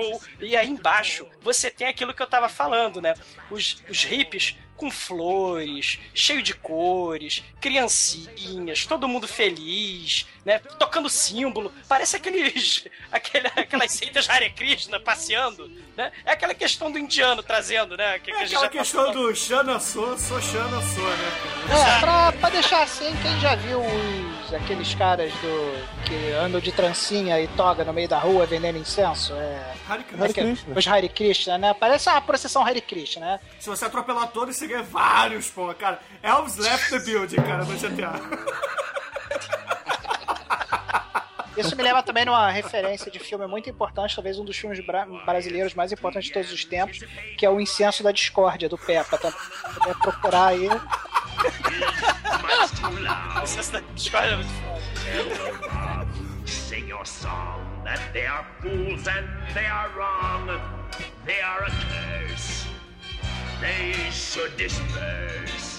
E aí embaixo você tem aquilo que eu tava falando, né? Os, os hippies com flores, cheio de cores, criancinhas, todo mundo feliz, né? Tocando símbolo. Parece aqueles. [laughs] Aquele, aquelas seitas Hare Krishna passeando, né? É aquela questão do indiano trazendo, né? Que, que É a gente aquela questão do Xana sou, sou Xana sou, né? É, pra, pra deixar assim, quem já viu os, aqueles caras do que andam de trancinha e toga no meio da rua vendendo incenso? É, Hare Krishna. Os Hare Krishna, né? Parece uma procissão Hare Krishna, né? Se você atropelar todos, você ganha vários, pô, cara. Elves left the building, cara, no GTA. [laughs] Isso me leva também numa referência de filme muito importante, talvez um dos filmes bra- brasileiros mais importantes de todos os tempos, que é o Incenso da Discórdia, do Peppa. Tá? Puder procurar aí. [laughs] Incenso da Discórdia é muito foda. They should disperse.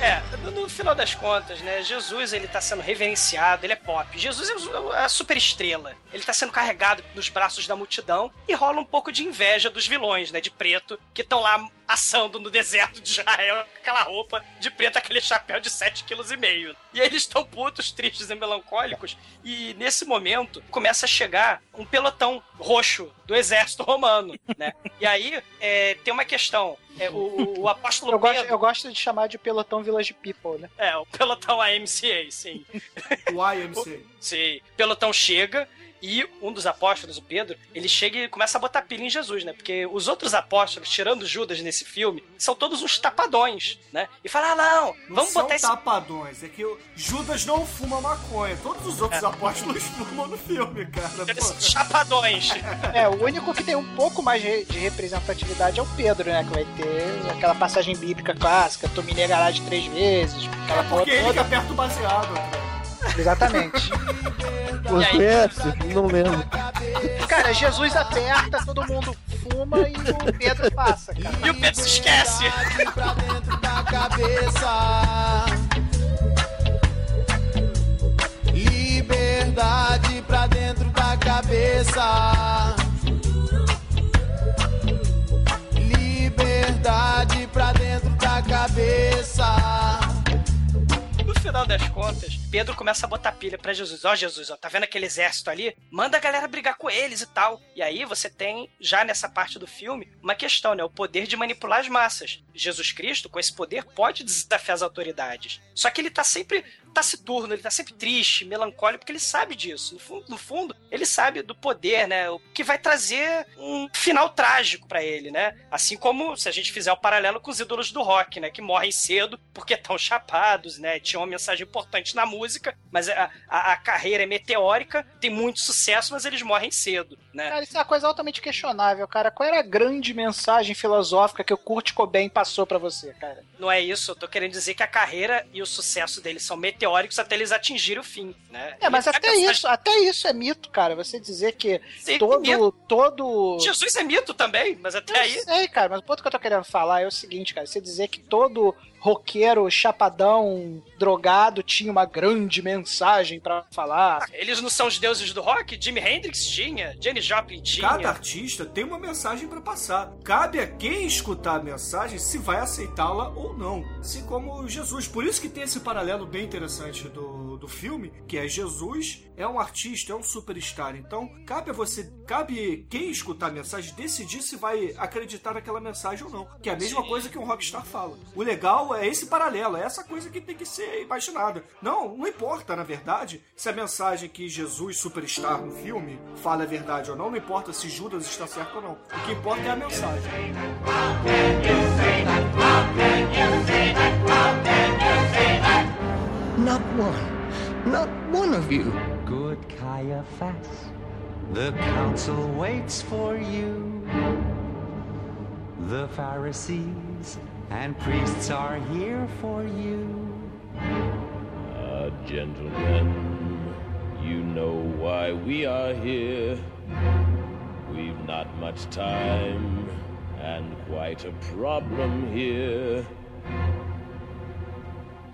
É, no, no final das contas, né? Jesus ele tá sendo reverenciado, ele é pop. Jesus é a super estrela. Ele tá sendo carregado nos braços da multidão e rola um pouco de inveja dos vilões, né? De preto, que estão lá assando no deserto de Israel com aquela roupa de preto, aquele chapéu de 7,5 kg. E eles estão putos, tristes e melancólicos. E nesse momento começa a chegar um pelotão roxo do exército romano, né? E aí é, tem uma questão. É, o, o [laughs] apóstolo Eu gosto, Pedro- eu gosto de chamar de pelotão Village People, né? é, o pelotão AMCA, sim. O IMCA. [laughs] Sim. Pelotão chega e um dos apóstolos, o Pedro, ele chega e começa a botar pilha em Jesus, né? Porque os outros apóstolos, tirando Judas nesse filme, são todos uns tapadões, né? E fala, ah, não, Não vamos são botar esse... tapadões, é que o Judas não fuma maconha. Todos os outros apóstolos [laughs] fumam no filme, cara. Eles são chapadões. É, o único que tem um pouco mais de de representatividade é o Pedro, né? Que vai ter aquela passagem bíblica clássica, tu me negarás de três vezes, aquela porra Porque ele que toda. aperta o baseado. cara. Exatamente. Você conhece? Não lembro. Cara, Jesus aperta, todo mundo fuma e o Pedro passa, cara. E o Pedro se esquece. pra dentro da cabeça. Liberdade pra dentro da cabeça. Liberdade pra dentro da cabeça. No final das contas, Pedro começa a botar pilha pra Jesus. Ó, Jesus, ó, tá vendo aquele exército ali? Manda a galera brigar com eles e tal. E aí você tem, já nessa parte do filme, uma questão, né? O poder de manipular as massas. Jesus Cristo, com esse poder, pode desafiar as autoridades. Só que ele tá sempre taciturno, ele tá sempre triste, melancólico, porque ele sabe disso. No fundo, no fundo, ele sabe do poder, né? O que vai trazer um final trágico pra ele, né? Assim como se a gente fizer o paralelo com os ídolos do rock, né? Que morrem cedo porque estão chapados, né? Tinha uma mensagem importante na música, mas a, a, a carreira é meteórica, tem muito sucesso, mas eles morrem cedo, né? Cara, isso é uma coisa altamente questionável, cara. Qual era a grande mensagem filosófica que o Kurt Cobain passou pra você, cara? Não é isso, eu tô querendo dizer que a carreira e o sucesso deles são meteóricos meteóricos até eles atingirem o fim, né? É, mas até isso, até isso é mito, cara. Você dizer que Sim, todo, mito. todo. Jesus é mito também, mas até aí. Eu sei, cara, mas o ponto que eu tô querendo falar é o seguinte, cara. Você dizer que todo roqueiro chapadão drogado tinha uma grande mensagem pra falar. Eles não são os deuses do rock? Jimi Hendrix tinha, Jenny Joplin tinha. Cada artista tem uma mensagem pra passar. Cabe a quem escutar a mensagem se vai aceitá-la ou não. Assim como Jesus. Por isso que tem esse paralelo bem interessante do, do filme, que é Jesus é um artista, é um superstar. Então, cabe a você, cabe quem escutar a mensagem decidir se vai acreditar naquela mensagem ou não. Que é a mesma Sim. coisa que um rockstar fala. O legal é esse paralelo, é essa coisa que tem que ser imaginada. Não, não importa, na verdade, se a mensagem que Jesus, superstar no filme, fala é verdade ou não, não importa se Judas está certo ou não. O que importa é a mensagem. Not one. Not one of you. Good Caiaphas, the council waits for you. The Pharisees and priests are here for you. Ah, gentlemen, you know why we are here. We've not much time and quite a problem here.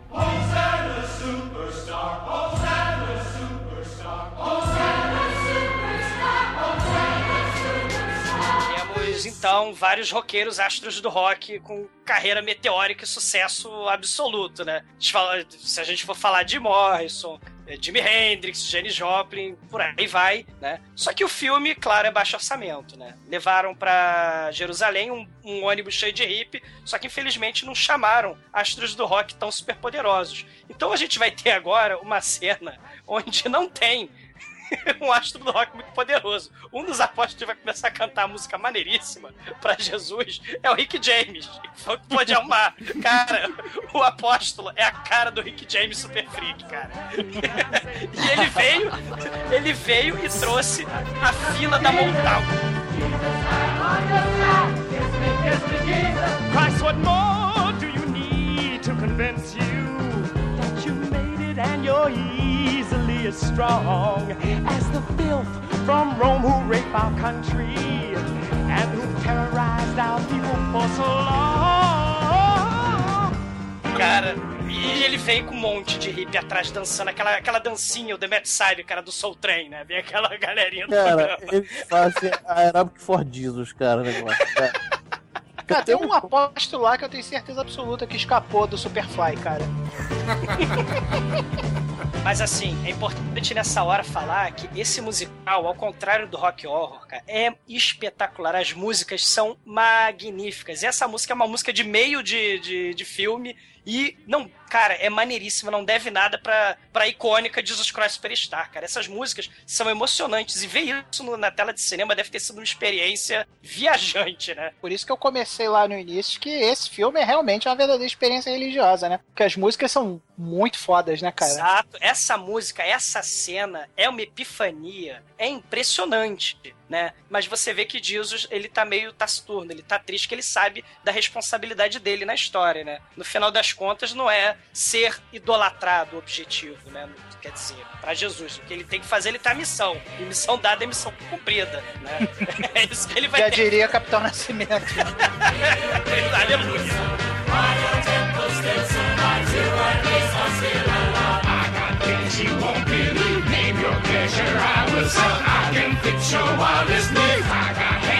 Hosanna superstar, Hosanna superstar, Hosanna Então vários roqueiros astros do rock com carreira meteórica e sucesso absoluto, né? Se a gente for falar de Morrison, eh, Jimi Hendrix, Jenny Joplin, por aí vai, né? Só que o filme, claro, é baixo orçamento, né? Levaram pra Jerusalém um, um ônibus cheio de hippie, só que infelizmente não chamaram astros do rock tão superpoderosos. Então a gente vai ter agora uma cena onde não tem [laughs] um astro do rock muito poderoso. Um dos apóstolos que vai começar a cantar a música maneiríssima pra Jesus é o Rick James. Foi o que pode arrumar. [laughs] Cara, o apóstolo é a cara do Rick James Super Freak, cara. E ele veio, ele veio e trouxe a fila da Motown. Christ, what more do you need to convince you easily as strong as the filth from Rome who rape our country and who terrorized our people for so long? Cara, e ele veio com um monte de hippie atrás dançando aquela, aquela dancinha, o The Mad Side, cara, do Soul Train, né? Vem aquela [laughs] galerinha do Cara, programa. eles fazem aeróbico for Jesus, cara, negócio. Cara. [laughs] Cara, tem um apóstolo lá que eu tenho certeza absoluta que escapou do Superfly, cara. [laughs] Mas assim, é importante nessa hora falar que esse musical, ao contrário do rock horror, cara, é espetacular. As músicas são magníficas. E essa música é uma música de meio de, de, de filme. E, não, cara, é maneiríssima, não deve nada pra, pra icônica Jesus Christ Superstar, cara. Essas músicas são emocionantes. E ver isso no- na tela de cinema deve ter sido uma experiência viajante, né? Por isso que eu comecei lá no início que esse filme é realmente uma verdadeira experiência religiosa, né? Porque as músicas são muito fodas, né, cara? Exato. Essa música, essa cena é uma epifania. É impressionante, né? Mas você vê que Jesus, ele tá meio taciturno, ele tá triste, que ele sabe da responsabilidade dele na história, né? No final das contas, não é ser idolatrado o objetivo, né? Quer dizer, pra Jesus, o que ele tem que fazer, ele tá a missão. E missão dada é missão cumprida, né? [laughs] É isso que ele vai Já ter. diria Capitão Nascimento. [laughs] Aleluia. Your pleasure. I will sell. I can fix your wildest need. I got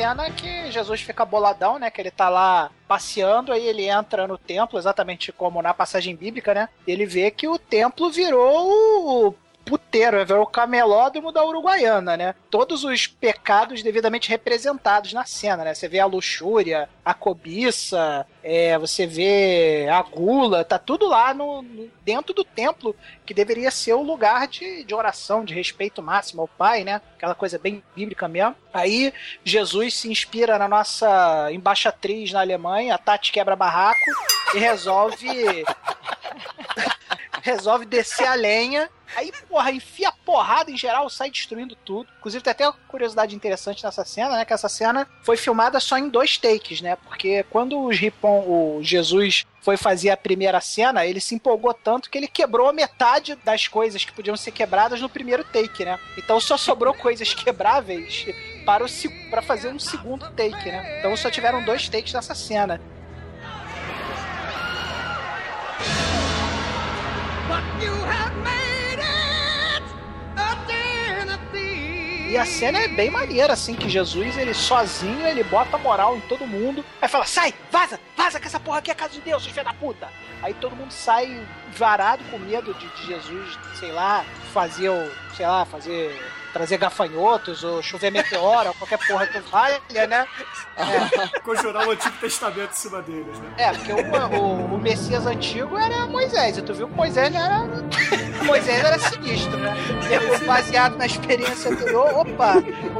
cena que Jesus fica boladão, né? Que ele tá lá passeando, aí ele entra no templo, exatamente como na passagem bíblica, né? Ele vê que o templo virou o puteiro, virar o camelódromo da Uruguaiana, né? Todos os pecados devidamente representados na cena, né? Você vê a luxúria, a cobiça, é, você vê a gula, tá tudo lá no, no- dentro do templo, que deveria ser o lugar de, de oração, de respeito máximo ao Pai, né? Aquela coisa bem bíblica mesmo. Aí Jesus se inspira na nossa embaixatriz na Alemanha, a Tati quebra barraco, e resolve [laughs] resolve descer a lenha. Aí, porra, enfia porrada em geral, sai destruindo tudo. Inclusive, tem até uma curiosidade interessante nessa cena, né? Que essa cena foi filmada só em dois takes, né? Porque quando Ripon, o Jesus foi fazer a primeira cena, ele se empolgou tanto que ele quebrou metade das coisas que podiam ser quebradas no primeiro take, né? Então só sobrou coisas quebráveis para, o, para fazer um segundo take, né? Então só tiveram dois takes nessa cena. E a cena é bem maneira, assim, que Jesus, ele sozinho, ele bota moral em todo mundo. Aí fala, sai, vaza, vaza que essa porra aqui é casa de Deus, filho da puta. Aí todo mundo sai varado com medo de, de Jesus, sei lá, fazer o, sei lá, fazer, trazer gafanhotos ou chover meteoro, ou qualquer porra que valha, né? [laughs] Conjurar o Antigo Testamento em cima deles, né? É, porque o, o, o Messias antigo era Moisés, e tu viu que Moisés era. [laughs] Moisés era sinistro, né? Baseado na experiência anterior, opa,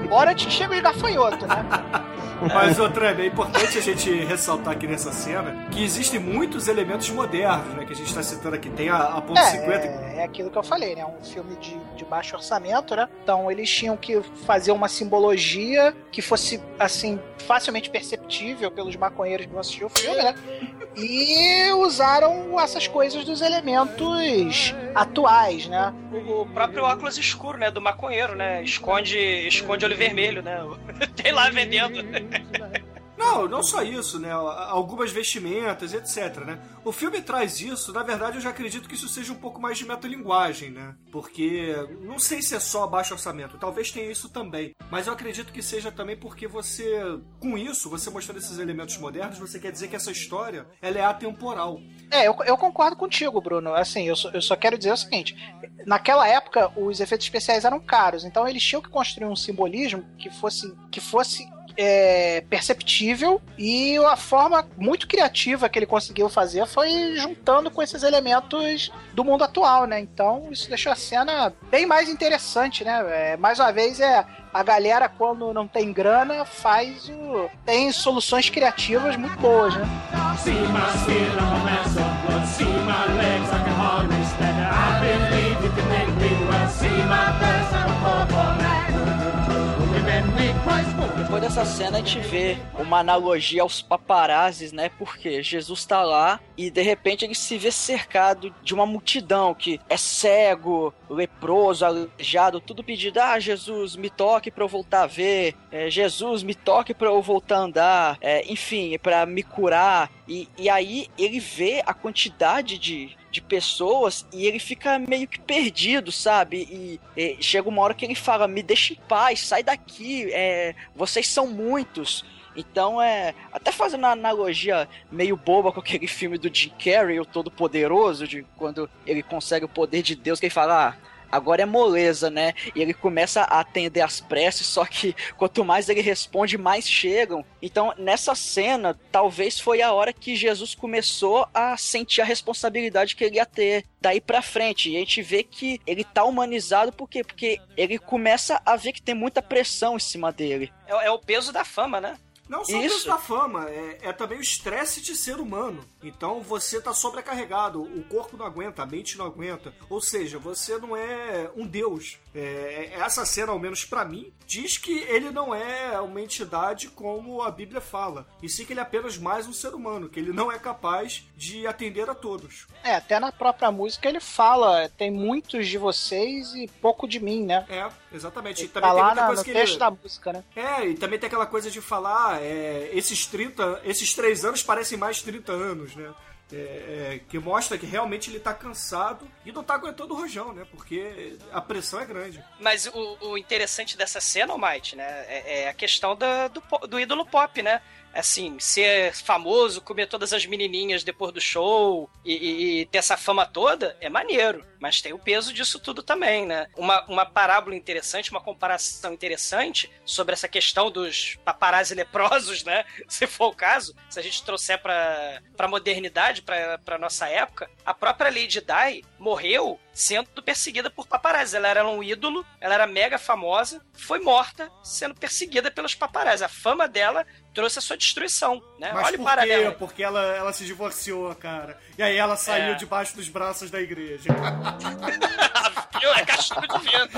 bora te chega de gafanhoto, né? Mas, ô Treme, é importante a gente ressaltar aqui nessa cena que existem muitos elementos modernos, né? Que a gente tá citando aqui. Tem a, a ponto 50. É, é aquilo que eu falei, né? Um filme de, de baixo orçamento, né? Então eles tinham que fazer uma simbologia que fosse, assim, facilmente perceptível pelos maconheiros que vão assistir o filme, né? E usaram essas coisas dos elementos atuais, né? O próprio óculos escuro, né? Do maconheiro, né? Esconde, esconde olho vermelho, né? [laughs] Tem lá vendendo. Não, não só isso, né? Algumas vestimentas, etc, né? O filme traz isso, na verdade eu já acredito que isso seja um pouco mais de metalinguagem, né? Porque não sei se é só baixo orçamento, talvez tenha isso também, mas eu acredito que seja também porque você, com isso, você mostrando esses elementos modernos, você quer dizer que essa história, ela é atemporal. É, eu, eu concordo contigo, Bruno. Assim, eu só, eu só quero dizer o seguinte: naquela época, os efeitos especiais eram caros, então eles tinham que construir um simbolismo que fosse, que fosse é, perceptível e a forma muito criativa que ele conseguiu fazer foi juntando com esses elementos do mundo atual, né? Então isso deixou a cena bem mais interessante, né? É, mais uma vez é a galera quando não tem grana faz o tem soluções criativas muito boas, né? See my legs, I can hardly stand. Well. See my Depois dessa cena a gente vê uma analogia aos paparazzis, né? Porque Jesus tá lá e de repente ele se vê cercado de uma multidão que é cego, leproso, aleijado, tudo pedindo: Ah, Jesus, me toque pra eu voltar a ver. É, Jesus, me toque pra eu voltar a andar. É, enfim, pra me curar. E, e aí ele vê a quantidade de, de pessoas e ele fica meio que perdido, sabe? E, e chega uma hora que ele fala: Me deixa em paz, sai daqui, é, vocês são muitos. Então é. Até fazendo uma analogia meio boba com aquele filme do Jim Carrey, o Todo-Poderoso, de quando ele consegue o poder de Deus, que ele fala. Ah, Agora é moleza, né? E ele começa a atender as preces, só que [laughs] quanto mais ele responde, mais chegam. Então, nessa cena, talvez foi a hora que Jesus começou a sentir a responsabilidade que ele ia ter daí pra frente. E a gente vê que ele tá humanizado, por quê? Porque ele começa a ver que tem muita pressão em cima dele. É, é o peso da fama, né? Não só o Isso. peso da fama, é, é também o estresse de ser humano. Então você tá sobrecarregado, o corpo não aguenta, a mente não aguenta. Ou seja, você não é um deus. É, essa cena, ao menos pra mim, diz que ele não é uma entidade como a Bíblia fala. E sim que ele é apenas mais um ser humano, que ele não é capaz de atender a todos. É, até na própria música ele fala, tem muitos de vocês e pouco de mim, né? É, exatamente. E Ele também tá tem muita na- coisa no que texto ele... da música, né? É, e também tem aquela coisa de falar, é, esses 30, esses 3 anos parecem mais 30 anos, né? É, é, que mostra que realmente ele tá cansado e não tá aguentando o rojão, né? Porque a pressão é grande. Mas o, o interessante dessa cena, Almighty, né? É, é a questão do, do ídolo pop, né? Assim, ser famoso, comer todas as menininhas depois do show e, e- e ter essa fama toda é maneiro. Mas tem o peso disso tudo também, né? Uma, uma parábola interessante, uma comparação interessante sobre essa questão dos paparazzi leprosos, né? [laughs] Se for o caso, se a gente trouxer pra, pra modernidade, pra, pra nossa época, a própria Lady Di morreu sendo perseguida por paparazzi. Ela era um ídolo, ela era mega famosa, foi morta sendo perseguida pelos paparazzi. A fama dela trouxe a sua destruição, né? Mas Olha o por paralelo. quê? Porque ela, ela se divorciou, cara. E aí ela saiu É. debaixo dos braços da igreja. Viu? É castigo divino.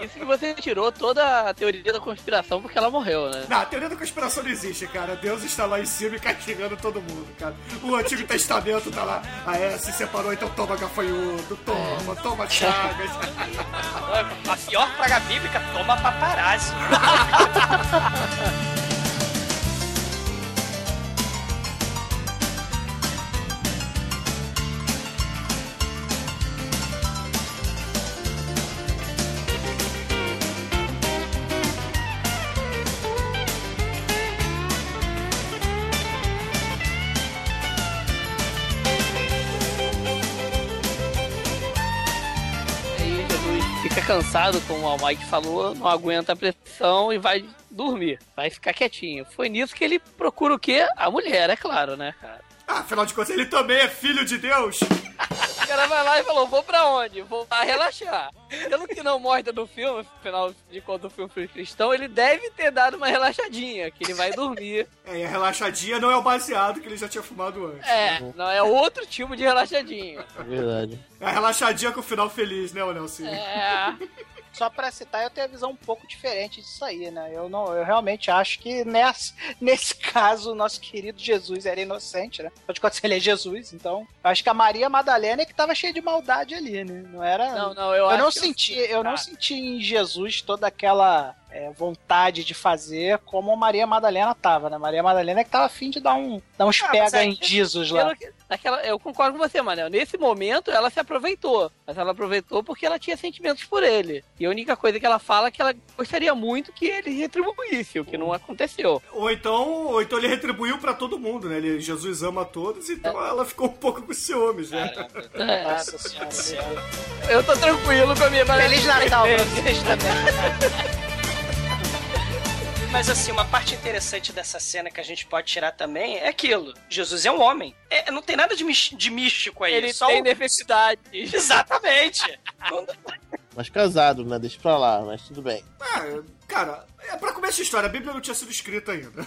Isso que você tirou toda a teoria da conspiração porque ela morreu, né? Não, a teoria da conspiração não existe, cara. Deus está lá em cima e castigando todo mundo, cara. O Antigo Testamento tá lá. Ah, é, se separou, então toma gafanhoto, toma, toma chagas. A pior praga bíblica, toma paparazzi. [laughs] fica cansado, como o Mike falou, não aguenta a pressão e vai dormir. Vai ficar quietinho. Foi nisso que ele procura o quê? A mulher, é claro, né, cara? Ah, afinal de contas, ele também é filho de Deus. [laughs] O cara vai lá e falou, vou pra onde? Vou lá relaxar. Pelo que não mostra no filme, afinal de contas o filme foi cristão, ele deve ter dado uma relaxadinha, que ele vai dormir. É, e a relaxadinha não é o baseado que ele já tinha fumado antes. É, não é outro tipo de relaxadinho. É verdade. É a relaxadinha com o final feliz, né, ô Nelson? É. Só pra citar, eu tenho a visão um pouco diferente disso aí, né? Eu não, eu realmente acho que nesse, [laughs] nesse caso o nosso querido Jesus era inocente, né? Afinal de contas, ele é Jesus, então. Eu acho que a Maria Madalena é que tava cheia de maldade ali, né? Não era. Não, não, eu acho não que eu senti, sei, eu não cara. senti em Jesus toda aquela é, vontade de fazer como a Maria Madalena tava, né? Maria Madalena é que tava afim de dar um dar uns Ah, pega aí, em Jesus lá. Que- naquela, eu concordo com você, Manel. Nesse momento, ela se aproveitou. Mas ela aproveitou porque ela tinha sentimentos por ele. E a única coisa que ela fala é que ela gostaria muito que ele retribuísse, o que não aconteceu. Ou então, ou então ele retribuiu pra todo mundo, né? Ele, Jesus ama a todos, então ela ficou um pouco com ciúmes, né? [laughs] É. Nossa senhora. Eu tô tranquilo com a minha Feliz Natal pra [laughs] vocês também. Mas assim, uma parte interessante dessa cena que a gente pode tirar também é aquilo. Jesus é um homem. É, não tem nada de, de místico aí. Ele só tem o- necessidade. [laughs] Exatamente. Mas casado, né? Deixa pra lá, mas tudo bem. É, cara, é pra começar a história, a Bíblia não tinha sido escrita ainda. [laughs]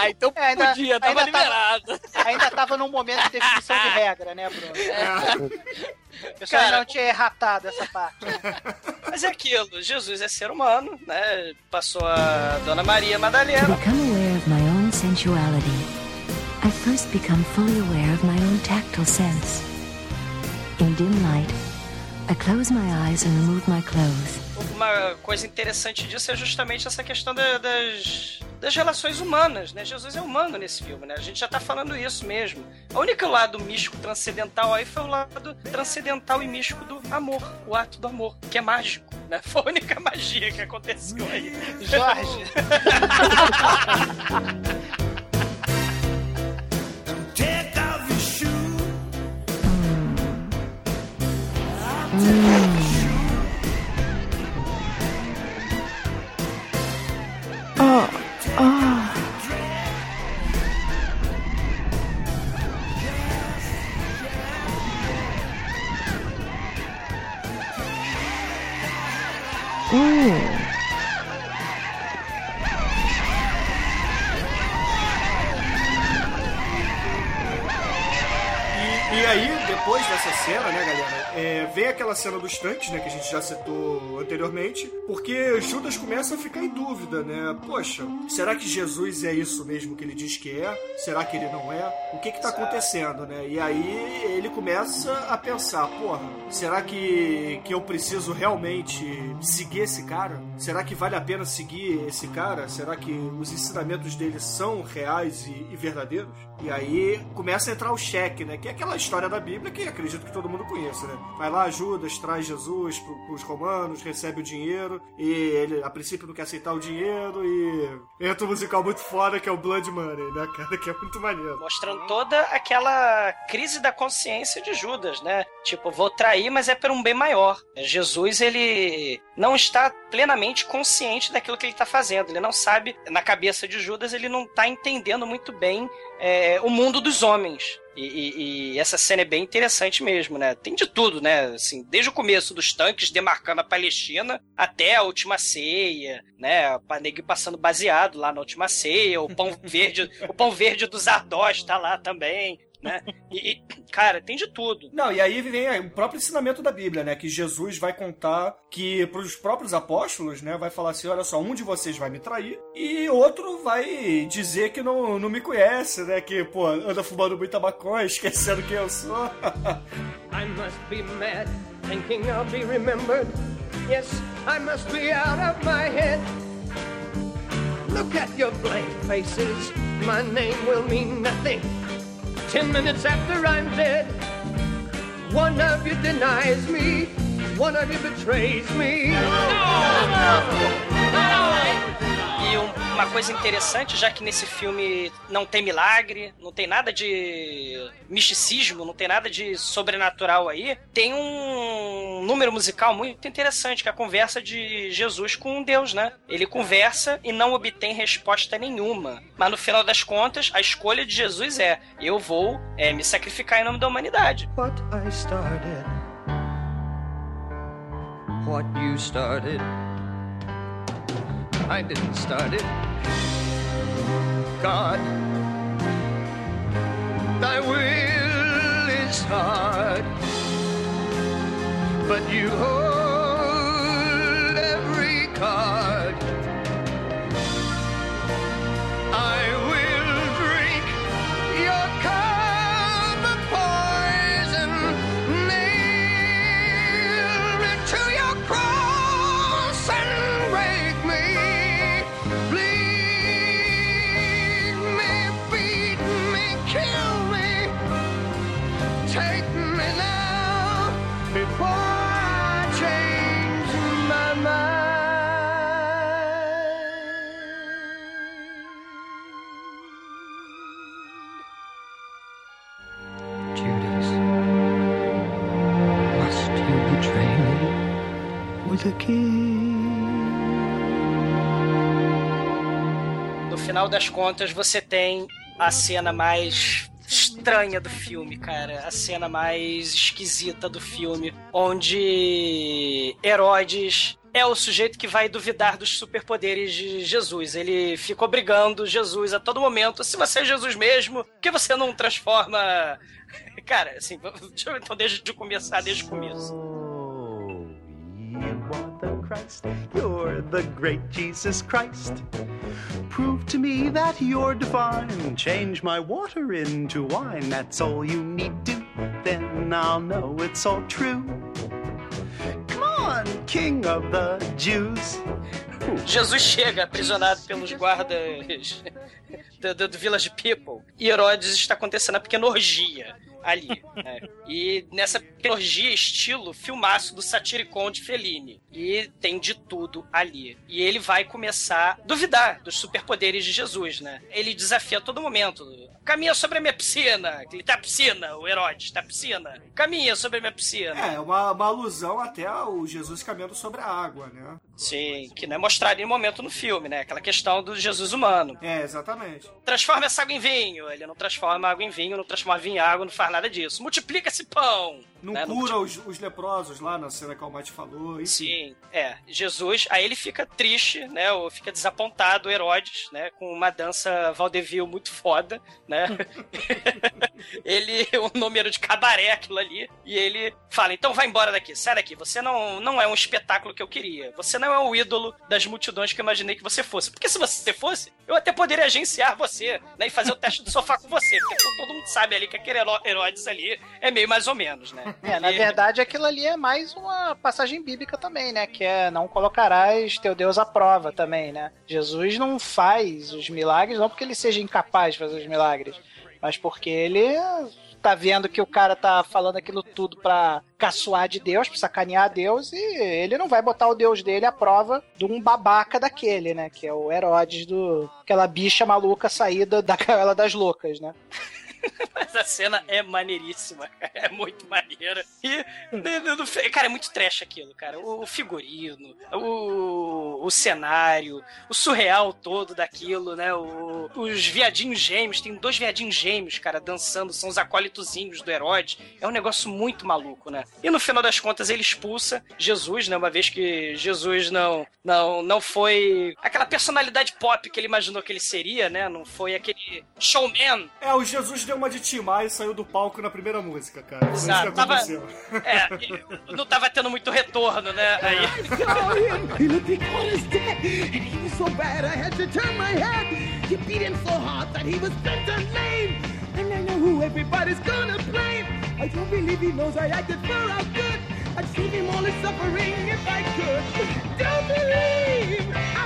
Ah, então É, ainda- podia, tava ainda liberado. Ainda tava num momento de definição de regra, né, Bruno? É. O pessoal Cara, não tinha erratado essa parte. Mas é aquilo. Jesus é ser humano, né? Passou a Dona Maria Madalena. become aware of my own sensuality, I first become fully aware of my own tactile sense. Close my eyes and remove my clothes. Uma coisa interessante disso é justamente essa questão da- das, das relações humanas, né? Jesus é humano nesse filme, né? A gente já tá falando isso mesmo. O único lado místico transcendental aí foi o lado transcendental e místico do amor, o ato do amor, que é mágico, né? [laughs] Foi a única magia que aconteceu aí. Jorge. [laughs] Oh, né, que a gente já citou anteriormente, porque Judas começa a ficar em dúvida, né? Poxa, será que Jesus é isso mesmo que ele diz que é? Será que ele não é? O que que tá acontecendo, né? E aí ele começa a pensar, porra, será que, que eu preciso realmente seguir esse cara? Será que vale a pena seguir esse cara? Será que os ensinamentos dele são reais e, e verdadeiros? E aí começa a entrar o cheque, né? Que é aquela história da Bíblia, que acredito que todo mundo conheça, né? Vai lá, Judas, traz Jesus pro, pros romanos, recebe o dinheiro, e ele, a princípio, não quer aceitar o dinheiro, e entra um musical muito foda, que é o Blood Money, né, cara? Que é muito maneiro. Mostrando toda aquela crise da consciência de Judas, né? Tipo, vou trair, mas é por um bem maior. Jesus, ele não está plenamente consciente daquilo que ele está fazendo. Ele não sabe, na cabeça de Judas, ele não está entendendo muito bem é, o mundo dos homens. E, e- e essa cena é bem interessante mesmo, né? Tem de tudo, né? Assim, desde o começo dos tanques demarcando a Palestina até a última ceia, né? O Panegui passando baseado lá na última ceia, o pão [laughs] verde, o pão verde dos Ardós tá lá também, né? E, e, cara, tem de tudo. Não, e aí vem o próprio ensinamento da Bíblia, né? Que Jesus vai contar que pros próprios apóstolos, né? Vai falar assim: olha só, um de vocês vai me trair e outro vai dizer que não, não me conhece, né? Que, pô, anda fumando muita maconha, [laughs] esquecendo quem eu sou. [laughs] I must be mad, thinking I'll be remembered. Yes, I must be out of my head. Look at your blank faces. My name will mean nothing. Ten minutes after I'm dead, one of you denies me, one of you betrays me. Oh, E um- uma coisa interessante, já que nesse filme não tem milagre, não tem nada de misticismo, não tem nada de sobrenatural aí, tem um número musical muito interessante, que é a conversa de Jesus com Deus, né? Ele conversa e não obtém resposta nenhuma. Mas no final das contas, a escolha de Jesus é: eu vou é, me sacrificar em nome da humanidade. What I started, what you started, I didn't start it. God, thy will is hard, but you hold every card. Me with a kiss? No final das contas, você tem a cena mais estranha do filme, cara. A cena mais esquisita do filme. Onde Herodes é o sujeito que vai duvidar dos superpoderes de Jesus. Ele fica obrigando Jesus a todo momento. Se você é Jesus mesmo, por que você não transforma. [laughs] Cara, assim, [laughs] deixa então desde começar, desde o começo. Christ, you're the great Jesus Christ. Prove to me that you're divine. Change my water into wine. That's all you need to. Then I'll know it's all true. Come on, King of the Jews. Jesus chega aprisionado pelos guardas [laughs] do, do, do Village People e Herodes está acontecendo a pequena orgia ali. né? E nessa orgia, estilo filmaço do Satiricon de Fellini. E tem de tudo ali. E ele vai começar a duvidar dos superpoderes de Jesus, né? Ele desafia a todo momento. Caminha sobre a minha piscina. Ele tá piscina, o Herodes, tá piscina. Caminha sobre a minha piscina. É, uma, uma alusão até ao Jesus caminhando sobre a água, né? Sim, que não é mostrado em nenhum momento no filme, né? Aquela questão do Jesus humano. É, exatamente. Transforma essa água em vinho. Ele não transforma água em vinho, não transforma vinho em água, não faz nada disso. Multiplica esse pão. Não né? cura os, os leprosos lá na cena que o Almighty falou. Enfim. Sim, é. Jesus, aí ele fica triste, né? Ou fica desapontado, Herodes, né? Com uma dança vaudeville muito foda, né? [laughs] ele, [laughs] um número de cabaré aquilo ali, e ele fala, então vai embora daqui, sai daqui, você não, não é um espetáculo que eu queria, você não é o ídolo das multidões que eu imaginei que você fosse, porque se você fosse, eu até poderia agenciar você, né? E fazer o teste do sofá com você, porque todo mundo sabe ali que aquele Hero- Herodes ali é meio mais ou menos, né? É, na verdade, aquilo ali é mais uma passagem bíblica também, né? Que é não colocarás teu Deus à prova também, né? Jesus não faz os milagres não porque ele seja incapaz de fazer os milagres, mas porque ele tá vendo que o cara tá falando aquilo tudo pra caçoar de Deus, pra sacanear Deus, e ele não vai botar o Deus dele à prova de um babaca daquele, né? Que é o Herodes do. aquela bicha maluca saída da gaiola das loucas, né? [laughs] [laughs] Mas a cena é maneiríssima, cara. É muito maneira. E, cara, é muito trash aquilo, cara. O figurino, o, o cenário, o surreal todo daquilo, né? O- os viadinhos gêmeos, tem dois viadinhos gêmeos, cara, dançando, são os acólitozinhos do Herodes. É um negócio muito maluco, né? E no final das contas ele expulsa Jesus, né? Uma vez que Jesus não, não, não foi aquela personalidade pop que ele imaginou que ele seria, né? Não foi aquele showman É, o Jesus deu uma de timar e saiu do palco na primeira música, cara. Foi isso que tava- aconteceu. É, não tava tendo muito retorno, né? Aí. [laughs] And I had to turn my head. You beat him so hard that he was bent and lame, and I know who everybody's gonna blame. I don't believe he knows I acted for our good. I'd save him all his suffering if I could. Don't believe.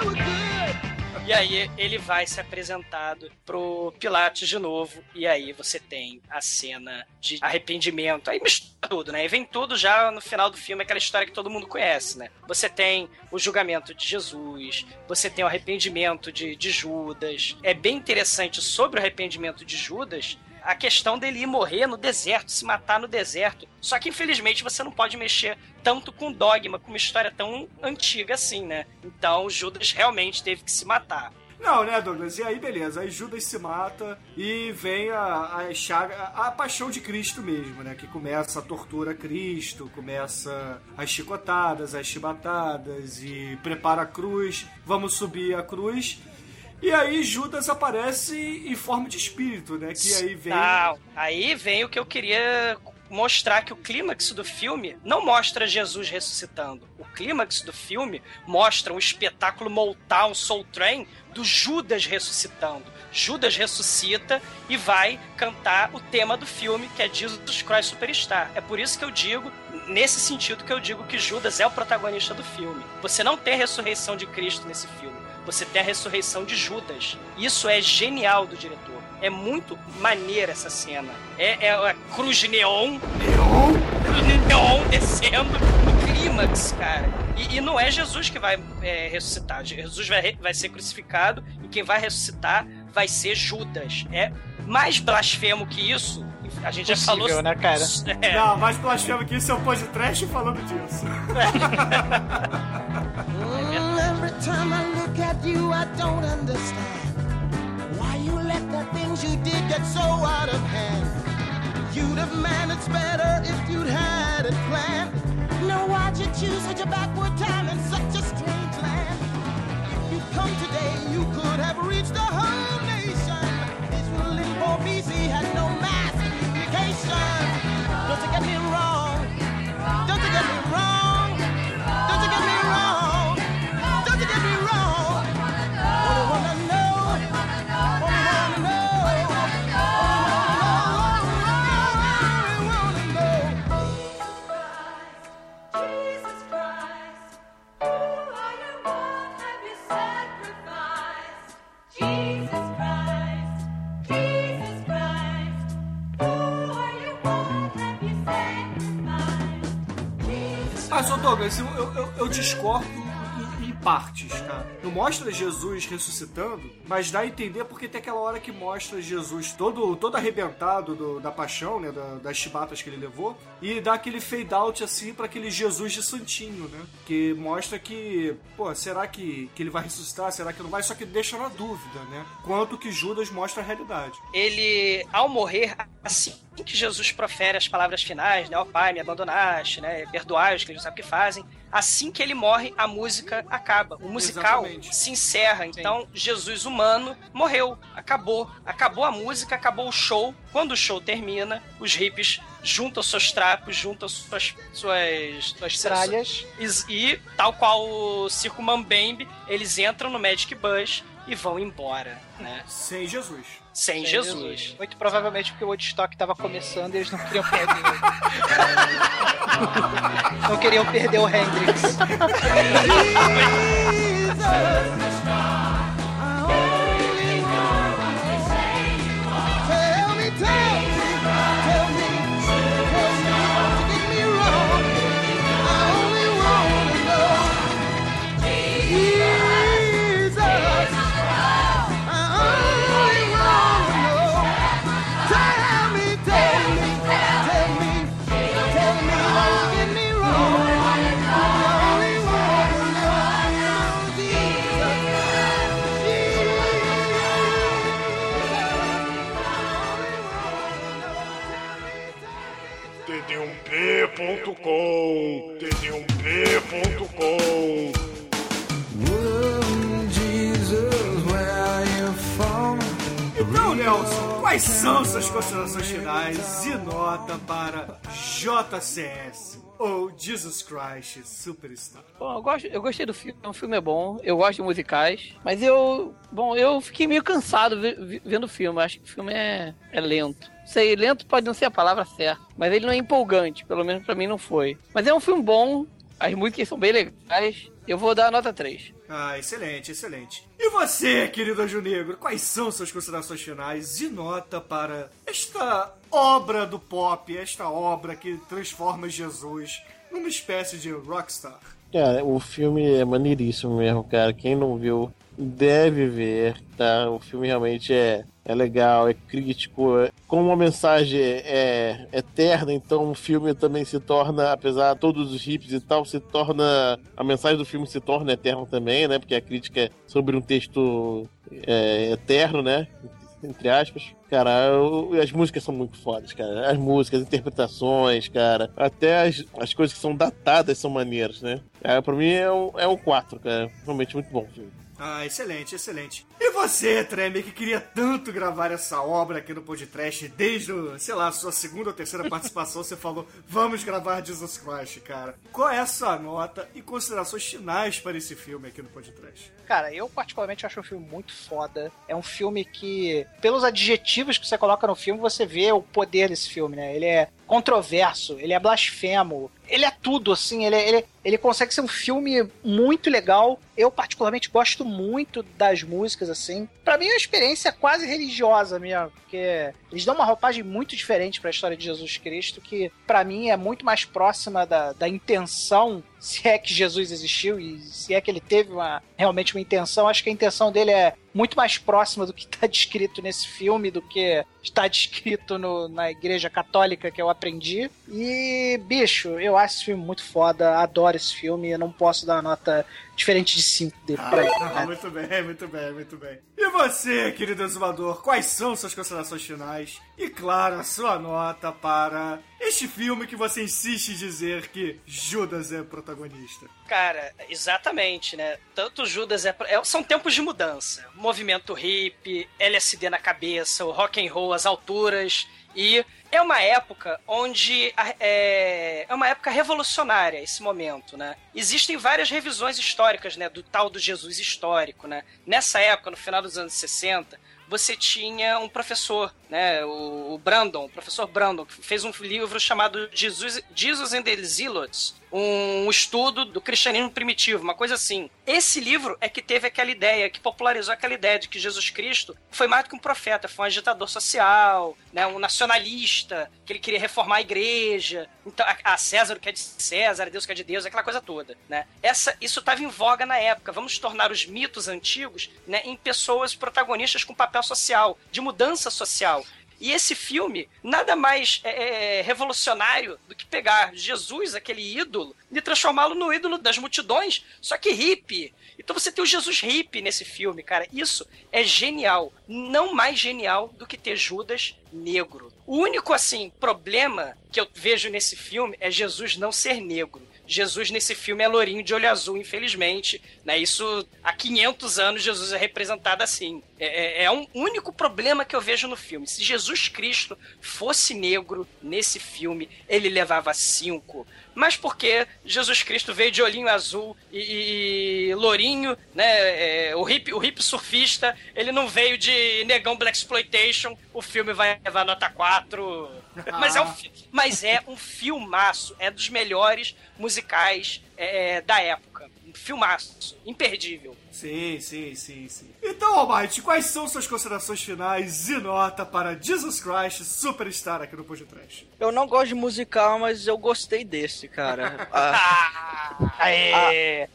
E aí ele vai ser apresentado pro Pilatos de novo. E aí você tem a cena de arrependimento. Aí mistura tudo, né? E vem tudo já no final do filme, aquela história que todo mundo conhece, né? Você tem o julgamento de Jesus, você tem o arrependimento de, de Judas. É bem interessante sobre o arrependimento de Judas. A questão dele ir morrer no deserto, se matar no deserto. Só que infelizmente você não pode mexer tanto com dogma, com uma história tão antiga assim, né? Então Judas realmente teve que se matar. Não, né, Douglas? E aí, beleza. Aí Judas se mata e vem a, a chaga, a, paixão de Cristo mesmo, né? Que começa a tortura a Cristo, começa as chicotadas, as chibatadas e prepara a cruz. Vamos subir a cruz. E aí Judas aparece em forma de espírito, né? Que aí vem. Não, aí vem o que eu queria mostrar que o clímax do filme não mostra Jesus ressuscitando. O clímax do filme mostra um espetáculo Motown Soul Train do Judas ressuscitando. Judas ressuscita e vai cantar o tema do filme, que é Jesus Christ Superstar. É por isso que eu digo, nesse sentido que eu digo que Judas é o protagonista do filme. Você não tem ressurreição de Cristo nesse filme. Você tem a ressurreição de Judas. Isso é genial do diretor. É muito maneira essa cena. É, é a cruz de neon. Neon? Cruz de neon descendo no clímax, cara. E, e não é Jesus que vai é, ressuscitar. Jesus vai, vai ser crucificado e quem vai ressuscitar vai ser Judas. É mais blasfemo que isso. A gente já falou. Possível, né, cara? [laughs] É. Não, mais blasfemo que isso é o podcast falando disso. [laughs] I look at you, I don't understand why you let the things you did get so out of hand. You'd have managed better if you'd had it planned. Now why'd you choose such a backward time in such a strange land? If you'd come today, you could have reached the whole nation. Israel in for BC had no mass communication. Don't you get me wrong? Don't you get me wrong? Douglas, eu, eu, eu- discordo partes, tá? Não mostra Jesus ressuscitando, mas dá a entender porque tem aquela hora que mostra Jesus todo, todo arrebentado do- da paixão, né? da- das chibatas que ele levou, e dá aquele fade out assim pra aquele Jesus de santinho, né? Que mostra que, pô, será que, que ele vai ressuscitar? Será que não vai? Só que deixa na dúvida, né? Quanto que Judas mostra a realidade. ele, ao morrer, assim que Jesus profere as palavras finais, né? Ó Pai, me abandonaste, né? Perdoai os que eles não sabem o que fazem. Assim que ele morre, a música acaba. O musical Exatamente. se encerra. Então, Jesus humano morreu. Acabou. Acabou a música, acabou o show. Quando o show termina, os hippies juntam seus trapos, juntam suas... Suas, suas Tralhas. E, e, tal qual o Circo Mambembe, eles entram no Magic Bus e vão embora, né? Sem Jesus. Sem, Sem Jesus. Muito provavelmente porque o Woodstock tava começando e eles não queriam perder. [laughs] não queriam perder o Hendrix. td1p.com, td1p.com. Jesus, where are you from? Então, Nelson, quais são suas considerações finais e nota para JCS ou Jesus Christ Superstar? Bom, eu, gosto, eu gostei do filme, o filme é bom, eu gosto de musicais, mas eu. Bom, eu fiquei meio cansado ve- ve- vendo o filme, acho que o filme é, é lento. Sei, lento pode não ser a palavra certa, mas ele não é empolgante, pelo menos pra mim não foi. Mas é um filme bom, as músicas são bem legais, eu vou dar a nota 3. Ah, excelente, excelente. E você, querido Anjo Negro, quais são suas considerações finais e nota para esta obra do pop, esta obra que transforma Jesus numa espécie de rockstar? Cara, o filme é maneiríssimo mesmo, cara. Quem não viu deve ver, tá? O filme realmente é, é legal, é crítico. é- Como uma mensagem é eterna, então o filme também se torna, apesar de todos os hips e tal, se torna. A mensagem do filme se torna eterna também, né? Porque a crítica é sobre um texto é, eterno, né? Entre aspas. Cara, o- as músicas são muito fodas, cara. As músicas, as interpretações, cara. Até as, as coisas que são datadas são maneiras, né? É, pra mim é um, é um 4, cara. Realmente muito bom o filme. Ah, excelente, excelente. E você, Tremor, que queria tanto gravar essa obra aqui no podcast desde, sei lá, sua segunda ou terceira participação, você falou, vamos gravar Jesus Christ, cara. Qual é a sua nota e considerações finais para esse filme aqui no podcast? Cara, eu particularmente acho um filme muito foda. É um filme que, pelos adjetivos que você coloca no filme, você vê o poder desse filme, né? Ele é controverso, ele é blasfemo, ele é tudo, assim, ele, ele, ele consegue ser um filme muito legal. Eu, particularmente, gosto muito das músicas, assim. Pra mim é uma experiência quase religiosa mesmo, porque eles dão uma roupagem muito diferente pra história de Jesus Cristo, que pra mim é muito mais próxima da, da intenção, [laughs] se é que Jesus existiu e se é que ele teve uma, realmente uma intenção. Acho que a intenção dele é muito mais próxima do que está [laughs] descrito nesse filme do que está descrito no- na igreja católica que eu aprendi. E, bicho, eu acho esse filme muito foda, adoro esse filme, eu não posso dar uma nota diferente de 5 dele pra ele. Ah, né? muito bem, muito bem, muito bem. E você, querido exumador, quais são suas considerações finais? E, claro, a sua nota para este filme que você insiste em dizer que Judas é protagonista. Cara, exatamente, né? Tanto Judas é, é- São tempos de mudança. Movimento hippie, LSD na cabeça, o rock and roll às alturas. E é uma época onde. É, é uma época revolucionária esse momento, né? Existem várias revisões históricas, né? Do tal do Jesus histórico, né? Nessa época, no final dos anos 60, você tinha um professor, né, o o Brandon, o professor Brandon, que fez um livro chamado Jesus, Jesus and the Zealots, um estudo do cristianismo primitivo, uma coisa assim. Esse livro é que teve aquela ideia, que popularizou aquela ideia de que Jesus Cristo foi mais do que um profeta, foi um agitador social, né, um nacionalista, que ele queria reformar a igreja, então a, César o que é de César, a Deus o que é de Deus, aquela coisa toda, né? Essa, isso estava em voga na época. Vamos tornar os mitos antigos, né, em pessoas protagonistas com papel social, de mudança social. E esse filme, nada mais é, é, revolucionário do que pegar Jesus, aquele ídolo, e transformá-lo no ídolo das multidões, só que hippie. Então você tem o Jesus hippie nesse filme, cara. Isso é genial. Não mais genial do que ter Judas negro. O único, assim, problema que eu vejo nesse filme é Jesus não ser negro. Jesus nesse filme é lourinho de olho azul, infelizmente. Né? Isso há 500 anos Jesus é representado assim. É, é, é um único problema que eu vejo no filme. Se Jesus Cristo fosse negro nesse filme, ele levava cinco. Mas porque Jesus Cristo veio de olhinho azul e, e lourinho, né? É, o, hip, o hip surfista, ele não veio de negão Black Exploitation, o filme vai levar nota 4. [laughs] Mas é um, mas é um filmaço, é dos melhores musicais é, da época. Um filmaço, imperdível. Sim, sim, sim, sim. Então, Almighty, quais são suas considerações finais e nota para Jesus Christ Superstar aqui no Pod Trash? Eu não gosto de musical, mas eu gostei desse, cara. [laughs] Ah, Aê!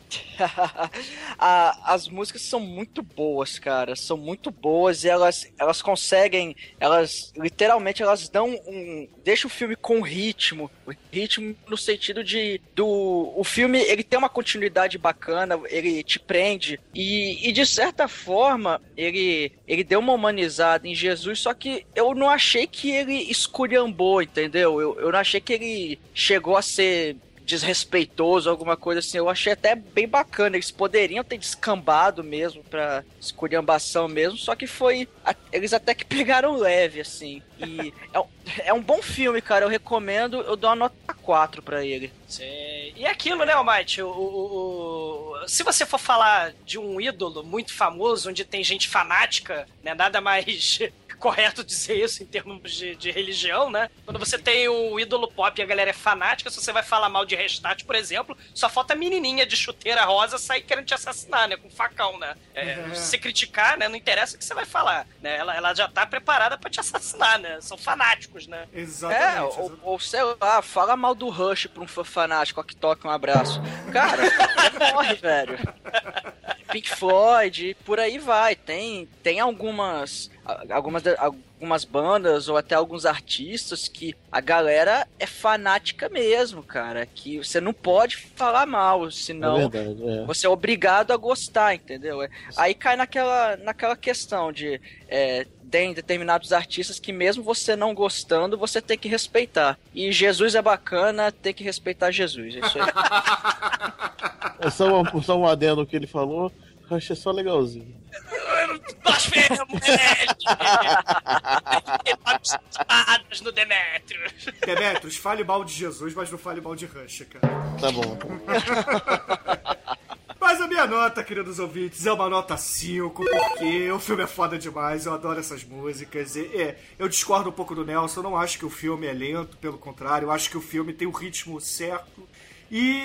a- [laughs] as músicas são muito boas, cara. São muito boas e elas, elas conseguem. Elas literalmente elas dão um. Deixa o filme com ritmo. O ritmo no sentido de. Do, o filme ele tem uma continuidade bacana, ele te prende E, e de certa forma, ele, ele deu uma humanizada em Jesus, só que eu não achei que ele esculhambou, entendeu? Eu, eu não achei que ele chegou a ser desrespeitoso, alguma coisa assim. Eu achei até bem bacana. Eles poderiam ter descambado mesmo pra esculhambação mesmo, só que foi. Eles até que [laughs] pegaram leve, assim. E é, um- é um bom filme, cara. Eu recomendo. Eu dou uma nota 4 pra ele. Sim. E aquilo, né, Almighty? O, o- o- se você for falar de um ídolo muito famoso, onde tem gente fanática, né, nada mais correto dizer isso em termos de, de religião, né? Quando você tem o ídolo pop e a galera é fanática, se você vai falar mal de Restart, por exemplo, só falta a menininha de chuteira rosa sair querendo te assassinar, né? Com facão, né? É, Uhum. Se você criticar, né? Não interessa o que você vai falar, né? Ela, ela já tá preparada pra te assassinar, né? São fanáticos, né? É, ou, ou sei lá, fala mal do Rush pra um fã fanático ó, que toca um abraço. Cara, [laughs] morre, velho. Pink Floyd, por aí vai. Tem, tem algumas, algumas, algumas bandas ou até alguns artistas que a galera é fanática mesmo, cara. Que você não pode falar mal, senão É verdade, é. você é obrigado a gostar, entendeu? É, Aí cai naquela, naquela questão de é, tem determinados artistas que mesmo você não gostando, você tem que respeitar. E Jesus é bacana, tem que respeitar Jesus. É isso aí. [laughs] É só, um, só um adendo que ele falou, eu achei só legalzinho. Blasfemo, espadas no Demetrius. Demetrius, fale mal de Jesus, mas não fale mal de Rush, cara. Tá bom. [laughs] Mas a minha nota, queridos ouvintes, é uma nota 5, porque o filme é foda demais, eu adoro essas músicas. E, é, eu discordo um pouco do Nelson, eu não acho que o filme é lento, pelo contrário, eu acho que o filme tem o ritmo certo. E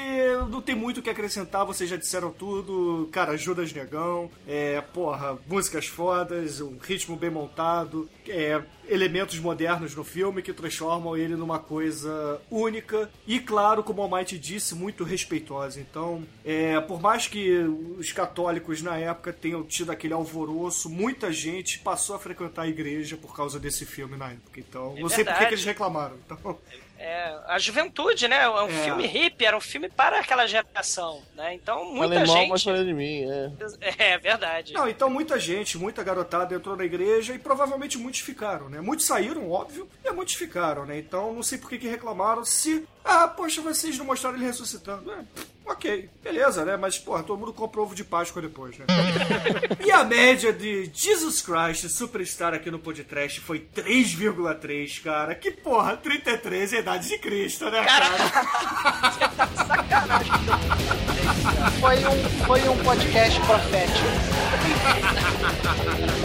não tem muito o que acrescentar, vocês já disseram tudo. Cara, Judas Negão, é, porra, músicas fodas, um ritmo bem montado, é, elementos modernos no filme que transformam ele numa coisa única. E claro, como o Almighty disse, muito respeitosa. Então, é, por mais que os católicos na época tenham tido aquele alvoroço, muita gente passou a frequentar a igreja por causa desse filme na época. Então, É não sei por que eles reclamaram. Então, É, a juventude, né? É um É. filme hippie, era um filme para aquela geração, né? Então, muita Falei mal, gente. mas falei de mim, é. É verdade. Não, então muita gente, muita garotada entrou na igreja e provavelmente muitos ficaram, né? Muitos saíram, óbvio, e muitos ficaram, né? Então não sei por que, que reclamaram se. Ah, poxa, vocês não mostraram ele ressuscitando. É, ok, beleza, né? Mas, porra, todo mundo comprou ovo de Páscoa depois, né? [laughs] e a média de Jesus Christ Superstar aqui no podcast foi 3,3, cara. Que porra, 33 é a idade de Cristo, né, cara? [laughs] Foi um, foi um podcast profético. [laughs]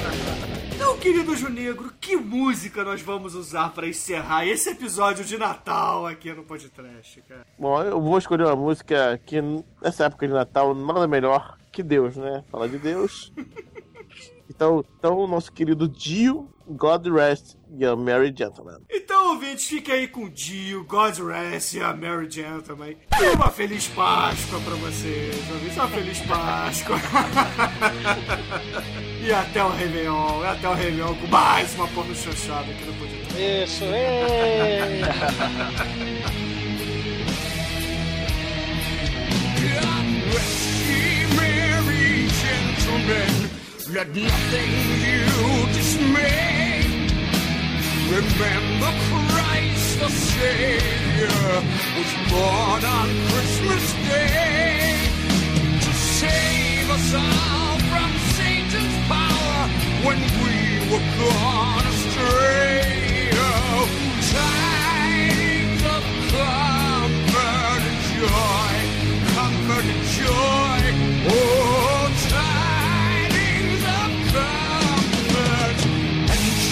Querido Junegro, que música nós vamos usar pra encerrar esse episódio de Natal aqui no podcast, cara? Bom, eu vou escolher uma música que nessa época de Natal nada melhor que Deus, né? Falar de Deus. [laughs] Então, então o nosso querido Dio, God Rest Young Mary Gentleman. Então, ouvintes, fiquem aí com o Dio, God Rest a Mary Gentleman. E uma feliz Páscoa pra vocês, ouvintes. Uma feliz Páscoa. [laughs] e até o Réveillon, até o Réveillon com mais uma porno chanchada aqui no podcast. Isso, ê! [laughs] Merry gentlemen, let nothing you dismay. Remember Christ the Savior was born on Christmas Day to save us all from Satan's power when we were gone astray. Oh, tidings of comfort and joy, comfort and joy. Oh,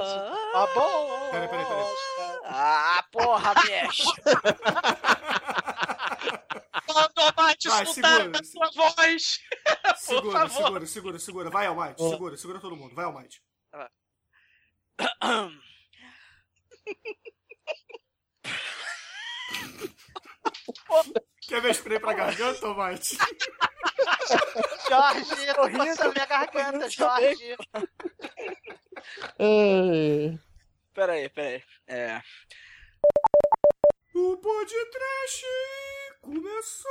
Tá bom. Peraí, peraí, peraí. Ah, porra, bicho. Quando o Mate Vai, escutar segura, a sua voz. [laughs] Por Segura, favor. segura, segura, segura. Vai, Almighty. Segura, segura todo mundo. Vai, Almighty. Quer ver spray pra garganta, Almighty? Jorge, tô coçando minha garganta, Jorge. Peraí, peraí. É. O podcast começou.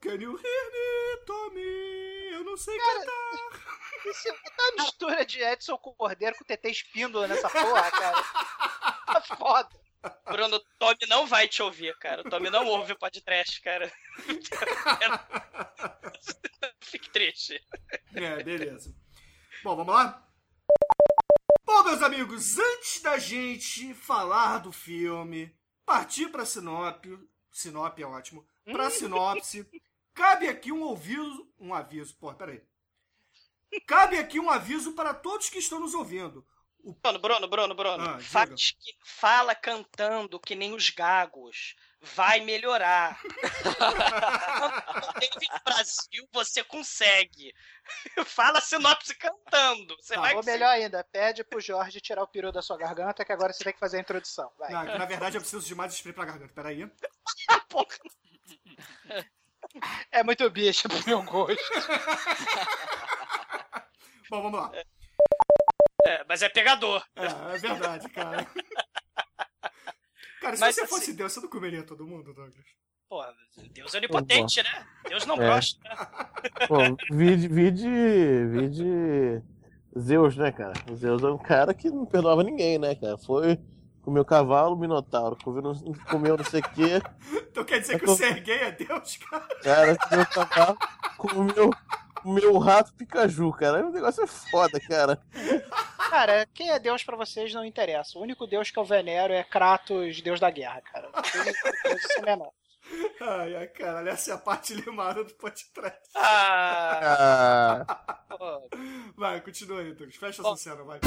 Can you hear me, Tommy? Eu não sei cantar. [laughs] Isso tá mistura de Edson com Cordeiro com TT Espíndola nessa porra, cara. Tá foda. Bruno, o Tommy não vai te ouvir, cara. O Tommy não ouve o podcast, cara. [laughs] Fique triste. É, beleza. Bom, vamos lá? Bom, meus amigos, antes da gente falar do filme, partir pra sinopse, sinopse é ótimo, pra sinopse, cabe aqui um aviso, um aviso, pô, peraí. Cabe aqui um aviso para todos que estão nos ouvindo. Bruno, Bruno, Bruno, Bruno. Ah, fala cantando que nem os gagos. Vai melhorar. No Brasil, você consegue. Fala a sinopse cantando. Você vai Ou melhor ainda, pede pro Jorge tirar o peru da sua garganta, que agora você tem que fazer a introdução. Vai. Não, é na verdade eu preciso de mais spray pra garganta, peraí. [laughs] É muito bicho pro meu gosto. Bom, vamos lá. É, mas é pegador. É, é verdade, cara. Cara, se Mas você assim- fosse Deus, você não comeria todo mundo, Douglas? Pô, Deus é onipotente, né? Deus não É. gosta. Pô, vide, vide, vide Zeus, né, cara? O Zeus é um cara que não perdoava ninguém, né, cara? Foi comeu cavalo, minotauro, comeu, não- comeu não sei o quê, Então quer dizer Eu que tô- o Serguei é Deus, cara? cara, comeu cavalo, comeu, comeu o rato Picaju, cara. O negócio é foda, cara. Cara, quem é Deus pra vocês não interessa. O único Deus que eu venero é Kratos, Deus da guerra, cara. Deus isso é menor. Ai, ai, cara, essa é a parte limada do podcast. Ah, [laughs] Ah. Vai, continua aí, Douglas. Fecha essa cena, vai.